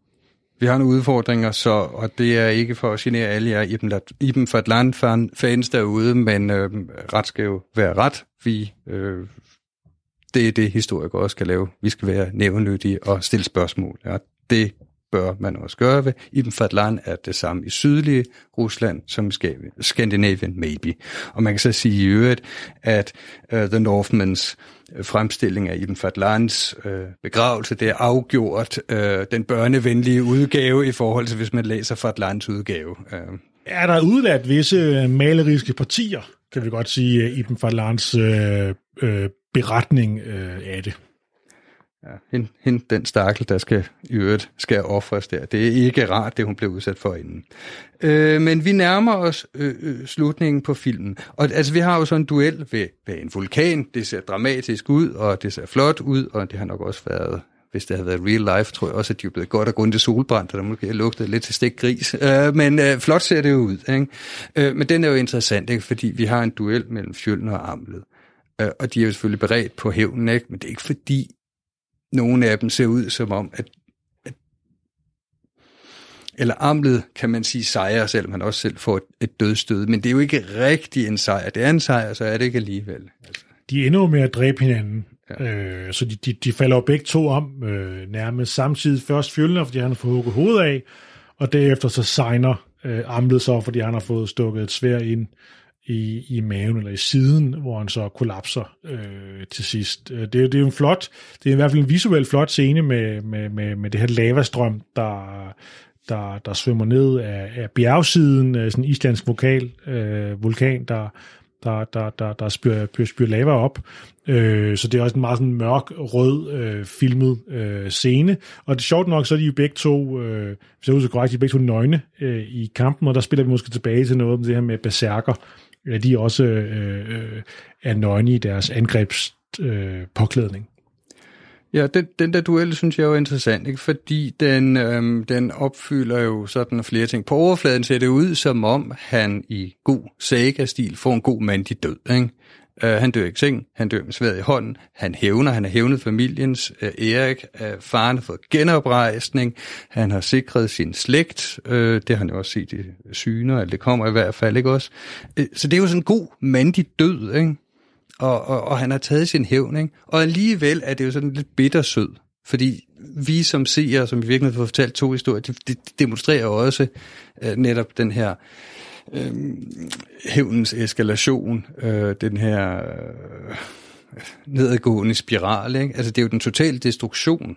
Vi har nogle udfordringer, så, og det er ikke for at genere alle jer Iben Fadlan fans derude, men øh, ret skal jo være ret. Vi, øh, det er det, historikere også skal lave. Vi skal være nævnyttige og stille spørgsmål. Ja, det bør man også gøre ved. Ibn Fadlan er det samme i sydlige Rusland som i Skandinavien, maybe. Og man kan så sige i øvrigt, at uh, The Northmans øh, fremstilling af Ibn Fadlans uh, begravelse, det er afgjort uh, den børnevenlige udgave i forhold til, hvis man læser Fadlans udgave. Uh. Er der udladt visse maleriske partier, kan vi godt sige, Ibn Fadlans uh, uh, beretning uh, af det? Ja, hende, hende, den stakkel, der skal i øvrigt skal offres der. Det er ikke rart, det hun blev udsat for inden. Øh, men vi nærmer os øh, øh, slutningen på filmen. Og altså, vi har jo sådan en duel ved, ved en vulkan. Det ser dramatisk ud, og det ser flot ud, og det har nok også været hvis det havde været real life, tror jeg også, at de er blevet godt og grundigt solbrændt, og der måske lugtet lidt til stik gris. Øh, men øh, flot ser det jo ud. Ikke? Øh, men den er jo interessant, ikke? fordi vi har en duel mellem Fjølden og Amlet. Øh, og de er jo selvfølgelig beredt på hævnen, ikke? men det er ikke fordi, nogle af dem ser ud som om, at, at eller amlet, kan man sige, sejrer, selvom man også selv får et, et dødstød. Men det er jo ikke rigtig en sejr. Det er en sejr, så er det ikke alligevel. Altså. De ender jo med at dræbe hinanden. Ja. Øh, så de, de, de falder jo begge to om øh, nærmest samtidig. Først Fjølner, fordi han har fået hugget hovedet af, og derefter så signer øh, Amlet så, fordi han har fået stukket et svær ind i, i maven eller i siden, hvor han så kollapser øh, til sidst. Øh, det, det er jo en flot, det er i hvert fald en visuelt flot scene med, med, med, med det her lavastrøm, der, der, der svømmer ned af, af bjergsiden, øh, sådan en islandsk vokal, øh, vulkan, der, der, der, der, der spyr, spyr lava op. Øh, så det er også en meget sådan mørk, rød, øh, filmet øh, scene. Og det er sjovt nok, så er de jo begge to, øh, hvis jeg husker korrekt, de er begge to nøgne øh, i kampen, og der spiller vi måske tilbage til noget om det her med berserker, at de også øh, øh, er nøgne i deres angrebspåklædning. Øh, Ja, den, den der duel synes jeg er jo interessant, ikke? fordi den, øhm, den opfylder jo sådan flere ting. På overfladen ser det ud som om, han i god saga-stil får en god mand i død. Ikke? Øh, han dør ikke seng, han dør med sværet i hånden, han hævner, han har hævnet familiens. øh, Erik, øh, faren har fået genoprejsning, han har sikret sin slægt, øh, det har han jo også set i syner, eller det kommer i hvert fald, ikke også? Øh, så det er jo sådan en god mandig død, ikke? Og, og, og han har taget sin hævn, ikke? Og alligevel er det jo sådan lidt bittersød, fordi vi som seere, som vi virkelig har fortalt to historier, det, det demonstrerer også øh, netop den her øh, hævnens eskalation, øh, den her øh, nedadgående spiral. Ikke? Altså det er jo den totale destruktion.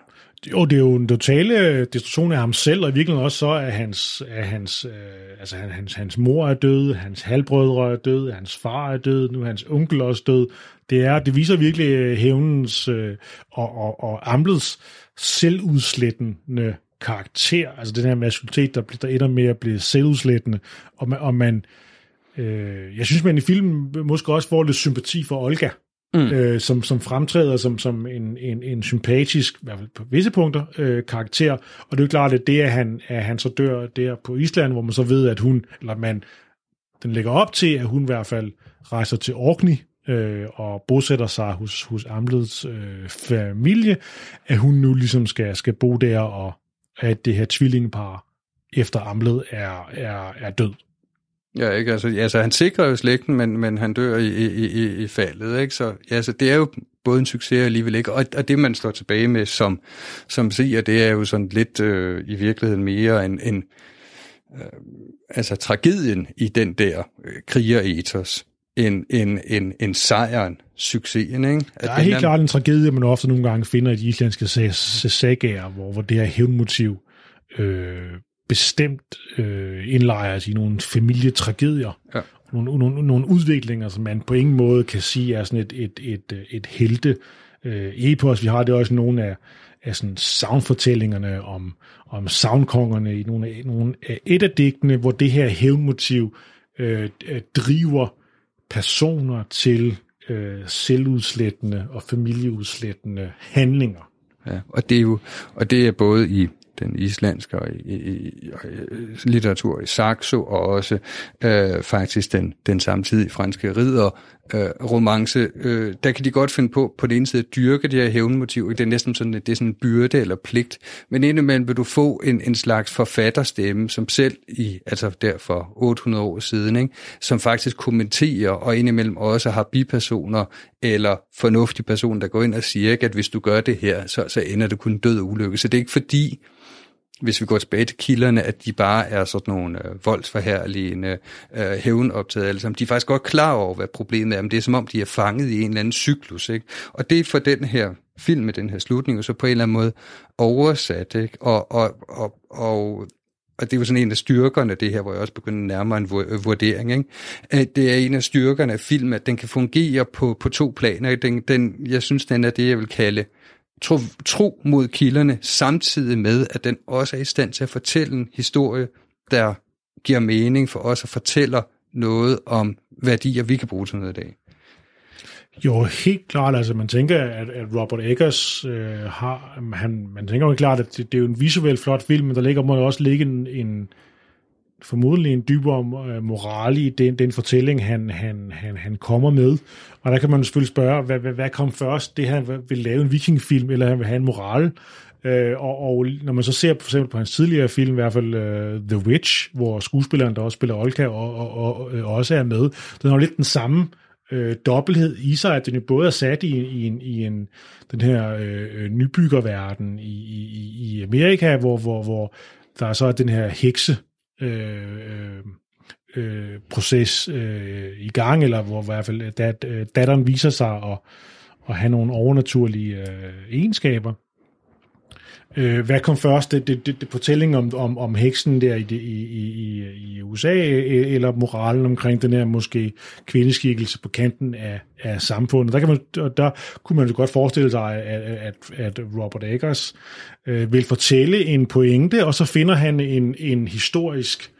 Jo, det er jo en totale øh, destruktion af ham selv, og i virkeligheden også så, at hans, at hans, øh, altså hans, hans mor er død, hans halvbrødre er død, hans far er død, nu er hans onkel også død. Det, er, det viser virkelig øh, hævnens øh, og, og, og amlets selvudslættende karakter, altså den her maskulinitet, der, der ender med at blive selvudslættende, og man, og man øh, jeg synes, man i filmen måske også får lidt sympati for Olga, mm. øh, som, som fremtræder som, som en, en, en sympatisk, i hvert fald på visse punkter, øh, karakter, og det er jo klart, at det, at han, at han så dør der på Island, hvor man så ved, at hun, eller man, den lægger op til, at hun i hvert fald rejser til Orkney, øh, og bosætter sig hos, hos Amleds øh, familie, at hun nu ligesom skal, skal bo der, og at det her tvillingepar efter Amlet er, er, er død. Ja, ikke? Altså, altså han sikrer jo slægten, men, men han dør i, i, i, i faldet, ikke? Så altså, det er jo både en succes alligevel, ikke? Og, og det, man står tilbage med som, som siger, det er jo sådan lidt øh, i virkeligheden mere en, en øh, altså tragedien i den der øh, kriger-ethos en, en, en, en sejren, succesen, ikke? At der er helt klart en tragedie, man ofte nogle gange finder i de islandske sagager, hvor, hvor det her hævnmotiv øh, bestemt øh, indlejres i nogle familietragedier, ja. nogle, nogle, nogle udviklinger, som man på ingen måde kan sige er sådan et, et, et, et helte øh, epos. Vi har det også nogle af, af sådan soundfortællingerne om, om soundkongerne i nogle af, nogle af et af digtene, hvor det her hævnmotiv øh, driver personer til øh, selvudslættende og familieudslættende handlinger. Ja, og det er jo og det er både i den islandske og i, i, i, litteratur i Saxo, og også øh, faktisk den, den samtidige franske ridder øh, romance, øh, der kan de godt finde på, på den ene side at dyrke det her hævnmotiv, det er næsten sådan, det er sådan en byrde eller pligt, men indimellem vil du få en, en slags forfatterstemme, som selv i, altså der for 800 år siden, ikke, som faktisk kommenterer, og indimellem også har bipersoner, eller fornuftige personer, der går ind og siger, at hvis du gør det her, så, så ender det kun død og ulykke. Så det er ikke fordi, hvis vi går tilbage til kilderne, at de bare er sådan nogle øh, voldsforherligende, øh, hævnoptaget alle sammen. De er faktisk godt klar over, hvad problemet er, men det er som om, de er fanget i en eller anden cyklus. Ikke? Og det er for den her film med den her slutning, og så på en eller anden måde oversat. Ikke? Og, og, og, og og det er jo sådan en af styrkerne, det her, hvor jeg også begynder nærmere en vurdering. Ikke? Det er en af styrkerne af film, at den kan fungere på, på to planer. Den, den, jeg synes, den er det, jeg vil kalde tro, tro mod kilderne, samtidig med, at den også er i stand til at fortælle en historie, der giver mening for os og fortæller noget om værdier, vi kan bruge til noget i dag. Jo, helt klart. Altså, man tænker, at, at Robert Eggers øh, har... Han, man tænker jo klart, at det, det er jo en visuelt flot film, men der ligger, må også ligge en, en, formodentlig en dybere øh, moral i den, den fortælling, han, han, han, han kommer med. Og der kan man selvfølgelig spørge, hvad, hvad, hvad kom først? Det han vil lave en vikingfilm, eller han vil have en moral? Øh, og, og når man så ser for eksempel på hans tidligere film, i hvert fald uh, The Witch, hvor skuespilleren, der også spiller Olka, og, og, og, og også er med, den har jo lidt den samme øh, dobbelthed i sig, at den jo både er sat i, i, en, i en, den her øh, nybyggerverden i, i, i Amerika, hvor, hvor, hvor der så er den her hekse Øh, øh, øh, proces øh, i gang, eller hvor i hvert fald øh, dat, øh, datteren viser sig at, at have nogle overnaturlige øh, egenskaber. Øh, hvad kom først? Det, det, det, det fortælling om, om, om heksen der i, i, i, i USA, e, eller moralen omkring den her måske kvindeskikkelse på kanten af, af samfundet? Der, kan man, der kunne man jo godt forestille sig, at, at, at Robert Eggers øh, vil fortælle en pointe, og så finder han en, en historisk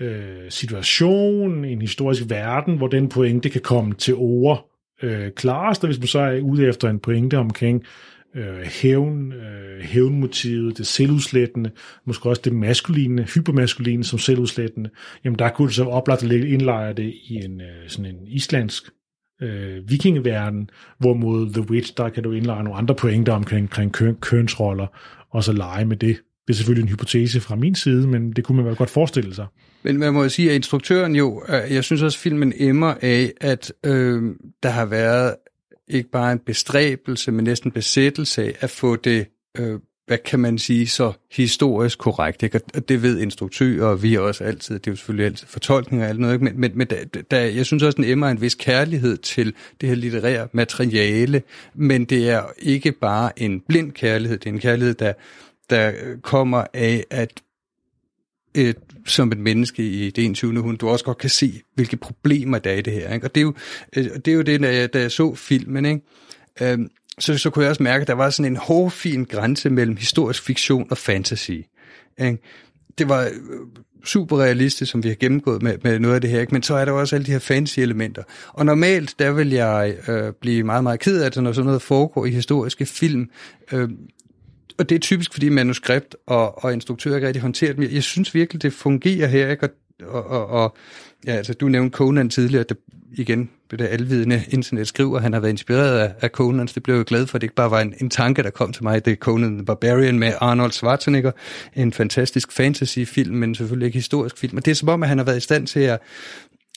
øh, situation, en historisk verden, hvor den pointe kan komme til ord øh, klarest, og hvis man så er ude efter en pointe omkring øh, øh, hævn, øh, hævnmotivet, det selvudslættende, måske også det maskuline, hypermaskuline som selvudslættende, jamen der kunne det så oplagt at indlejre det i en øh, sådan en islandsk øh, vikingeverden, hvorimod The Witch, der kan du indlejre nogle andre pointer omkring, omkring køn, kønsroller, og så lege med det. Det er selvfølgelig en hypotese fra min side, men det kunne man vel godt forestille sig. Men man må jo sige, at instruktøren jo, øh, jeg synes også, at filmen emmer af, at øh, der har været ikke bare en bestræbelse, men næsten besættelse af at få det, øh, hvad kan man sige, så historisk korrekt. Ikke? Og det ved instruktører, og vi også altid, det er jo selvfølgelig altid fortolkninger og alt noget, ikke? men, men, men da, da, jeg synes også, den emmer en vis kærlighed til det her litterære materiale, men det er ikke bare en blind kærlighed, det er en kærlighed, der, der kommer af, at et, som et menneske i det 21. hund, du også godt kan se, hvilke problemer der er i det her. Ikke? Og det er jo, øh, det, er jo det, da jeg, da jeg så filmen, ikke? Øhm, så, så kunne jeg også mærke, at der var sådan en hårfin grænse mellem historisk fiktion og fantasy. Ikke? Det var øh, super realistisk, som vi har gennemgået med, med noget af det her, ikke? men så er der også alle de her fancy elementer. Og normalt, der vil jeg øh, blive meget, meget ked af det, når sådan noget foregår i historiske film. Øh, og det er typisk, fordi manuskript og, og instruktør ikke rigtig håndterer dem. Jeg synes virkelig, det fungerer her, ikke? Og, og, og ja, altså, du nævnte Conan tidligere, der, igen, det der alvidende internet skriver, han har været inspireret af, af Conan, så det blev jeg glad for, at det ikke bare var en, en tanke, der kom til mig. Det er Conan the Barbarian med Arnold Schwarzenegger, en fantastisk fantasyfilm, men selvfølgelig ikke historisk film. Og det er som om, at han har været i stand til at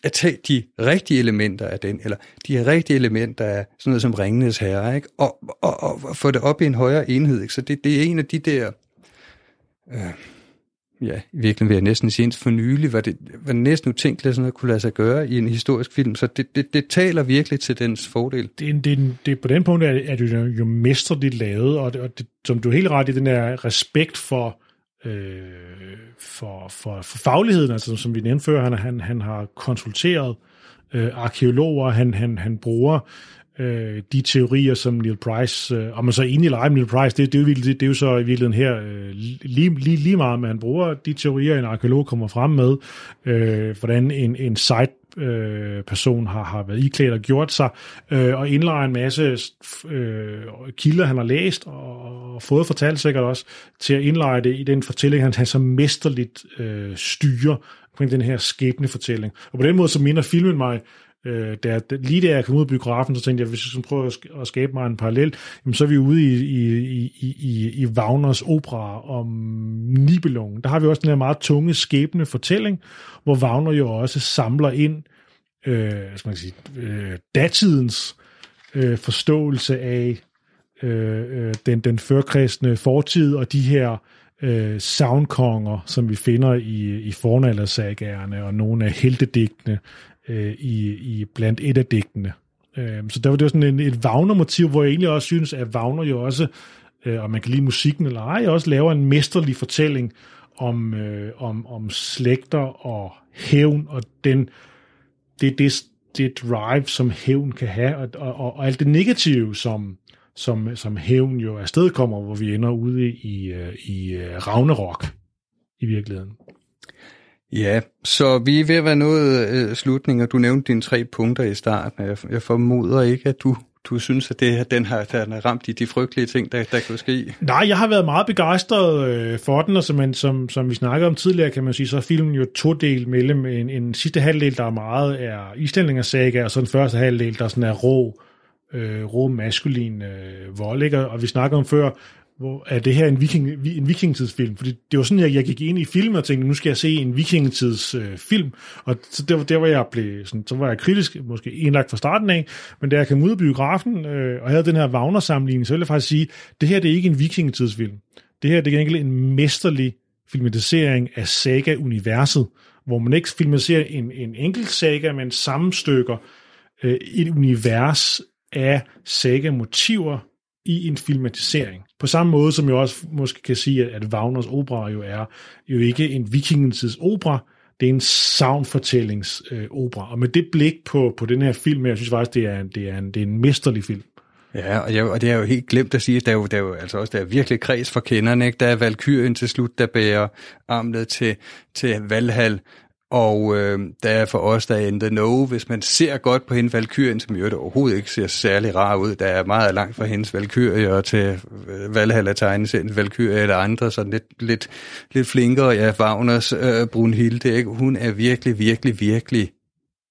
at tage de rigtige elementer af den, eller de rigtige elementer af sådan noget som Ringenes Herre, ikke? Og, og, og, og få det op i en højere enhed. Ikke? Så det, det er en af de der... Øh, ja, i virkeligheden vil jeg næsten sige, for nylig var det var næsten utænkeligt, at sådan noget kunne lade sig gøre i en historisk film. Så det, det, det taler virkelig til dens fordel. Det, det, det, på den punkt er, er det jo, jo mesterligt lavet, og, det, og det, som du er helt ret i, den der respekt for øh, for, for, for fagligheden, altså som vi nævnte før, han, han, han har konsulteret øh, arkeologer, han, han, han bruger øh, de teorier, som Neil Price, øh, om man så er enig eller ej med Neil Price, det, det, er jo, det, det er jo så i virkeligheden her øh, lige, lige, lige meget, men han bruger de teorier, en arkeolog kommer frem med, øh, hvordan en, en site øh, person har, har været iklædt og gjort sig, øh, og indlejer en masse øh, kilder, han har læst og, og fået fortalt sikkert også, til at indleje det i den fortælling, han, han så mesterligt øh, styrer på den her skæbnefortælling. Og på den måde så minder filmen mig Øh, der, lige da jeg kom ud af biografen, så tænkte jeg, hvis jeg skulle prøve at skabe mig en parallel, jamen, så er vi ude i, i, i, i, i Wagners opera om Nibelungen. Der har vi også den her meget tunge, skæbne fortælling, hvor Wagner jo også samler ind øh, skal man sige, øh, datidens øh, forståelse af øh, øh den, den førkristne fortid og de her øh, soundkonger, som vi finder i, i fornaldersagerne og nogle af heltedigtene øh, i, i blandt et af digtene. Øh, så der var det sådan en, et Wagner-motiv, hvor jeg egentlig også synes, at Wagner jo også, øh, og man kan lide musikken eller ej, også laver en mesterlig fortælling om, øh, om, om slægter og hævn, og den, det, det, det drive, som hævn kan have, og, og, og alt det negative, som, som, som hævn jo afstedkommer, hvor vi ender ude i, øh, i, i Ragnarok i virkeligheden. Ja, så vi er ved at være nået øh, slutningen, og du nævnte dine tre punkter i starten. Jeg, jeg formoder ikke, at du, du synes, at det, den, har, den har ramt i de frygtelige ting, der, der kan ske. Nej, jeg har været meget begejstret øh, for den, og som, som, som vi snakkede om tidligere, kan man sige, så er filmen jo to del mellem en, en sidste halvdel, der er meget er islænding saga, og så den første halvdel, der sådan er rå, øh, rå maskulin øh, vold, ikke? og vi snakkede om før, hvor er det her en, viking, en vikingtidsfilm? Fordi det var sådan, jeg, jeg gik ind i film og tænkte, nu skal jeg se en vikingtidsfilm. Øh, film. og så der, der var jeg blev, sådan, så var jeg kritisk, måske indlagt fra starten af, men da jeg kom ud af biografen øh, og havde den her Wagner-sammenligning, så ville jeg faktisk sige, det her det er ikke en vikingtidsfilm. Det her det er egentlig en mesterlig filmatisering af saga-universet, hvor man ikke filmatiserer en, en enkelt saga, men sammenstykker øh, et univers af saga-motiver i en filmatisering. På samme måde som jeg også måske kan sige, at Wagners opera jo er jo ikke en vikingetids opera, det er en soundfortællingsopera. Øh, og med det blik på, på den her film, jeg synes faktisk, det er, det er, en, det er en mesterlig film. Ja, og, jeg, og det er jo helt glemt at sige, at der er jo, der er jo altså også der er virkelig kreds for kenderne. Ikke? Der er Valkyrien til slut, der bærer armlet til, til Valhall, og øh, der er for os, der er in the know, hvis man ser godt på hende Valkyrien, som jo overhovedet ikke ser særlig rar ud, der er meget langt fra hendes Valkyrie og til øh, Valhalla en Valkyrie eller andre, så lidt, lidt, lidt flinkere. Ja, Wagners øh, Brunhilde, ikke? hun er virkelig, virkelig, virkelig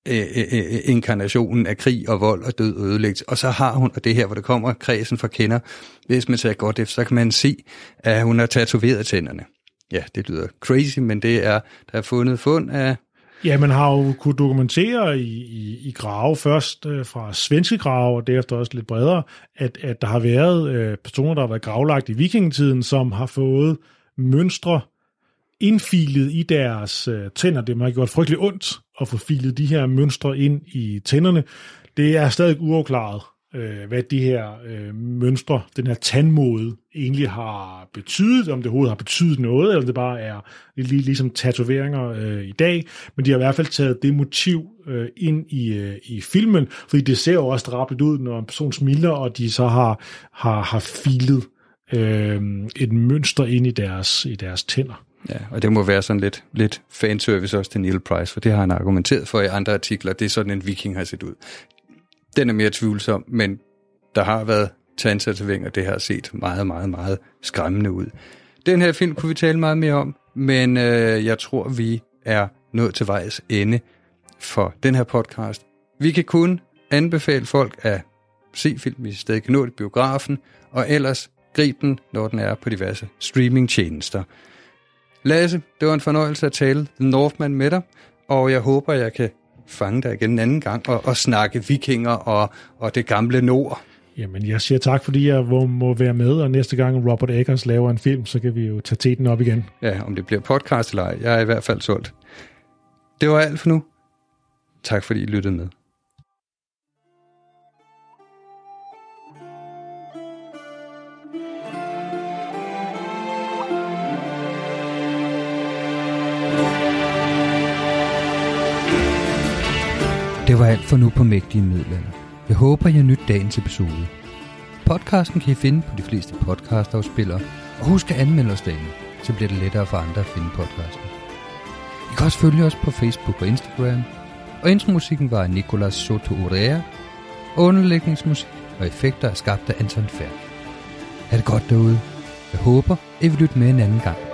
øh, øh, øh inkarnationen af krig og vold og død og ødelæggelse. Og så har hun, og det her, hvor det kommer kredsen for kender, hvis man ser godt efter, så kan man se, at hun har tatoveret tænderne ja, det lyder crazy, men det er, der er fundet fund af... Ja, man har jo kunnet dokumentere i, i, i grave, først øh, fra svenske grave, og derefter også lidt bredere, at, at der har været øh, personer, der har været gravlagt i vikingetiden, som har fået mønstre indfilet i deres øh, tænder. Det har gjort frygtelig ondt at få filet de her mønstre ind i tænderne. Det er stadig uafklaret, øh, hvad de her øh, mønstre, den her tandmode, egentlig har betydet, om det overhovedet har betydet noget, eller det bare er lige, ligesom tatoveringer øh, i dag, men de har i hvert fald taget det motiv øh, ind i, øh, i filmen, fordi det ser jo også drabligt ud, når en person smiler, og de så har, har, har filet øh, et mønster ind i deres, i deres tænder. Ja, og det må være sådan lidt, lidt fanservice også til Neil Price, for det har han argumenteret for i andre artikler. Det er sådan, en viking har set ud. Den er mere tvivlsom, men der har været tandtatoveringer, det har set meget, meget, meget skræmmende ud. Den her film kunne vi tale meget mere om, men øh, jeg tror, vi er nået til vejs ende for den her podcast. Vi kan kun anbefale folk at se film, hvis I stadig kan nå det biografen, og ellers grib den, når den er på diverse streamingtjenester. Lasse, det var en fornøjelse at tale The Northman med dig, og jeg håber, jeg kan fange dig igen en anden gang og, og snakke vikinger og, og det gamle nord. Jamen, jeg siger tak, fordi jeg må være med, og næste gang Robert Eggers laver en film, så kan vi jo tage teten op igen. Ja, om det bliver podcast eller ej. Jeg er i hvert fald solgt. Det var alt for nu. Tak fordi I lyttede med. Det var alt for nu på Mægtige Middelalder. Jeg håber, jeg nyt dagens episode. Podcasten kan I finde på de fleste podcastafspillere, og husk at anmelde os derinde, så bliver det lettere for andre at finde podcasten. I kan også følge os på Facebook og Instagram, og intromusikken var af Nicolas Soto Urea, og underlægningsmusik og effekter er skabt af Anton Færk. Ha' det godt derude. Jeg håber, I vil lytte med en anden gang.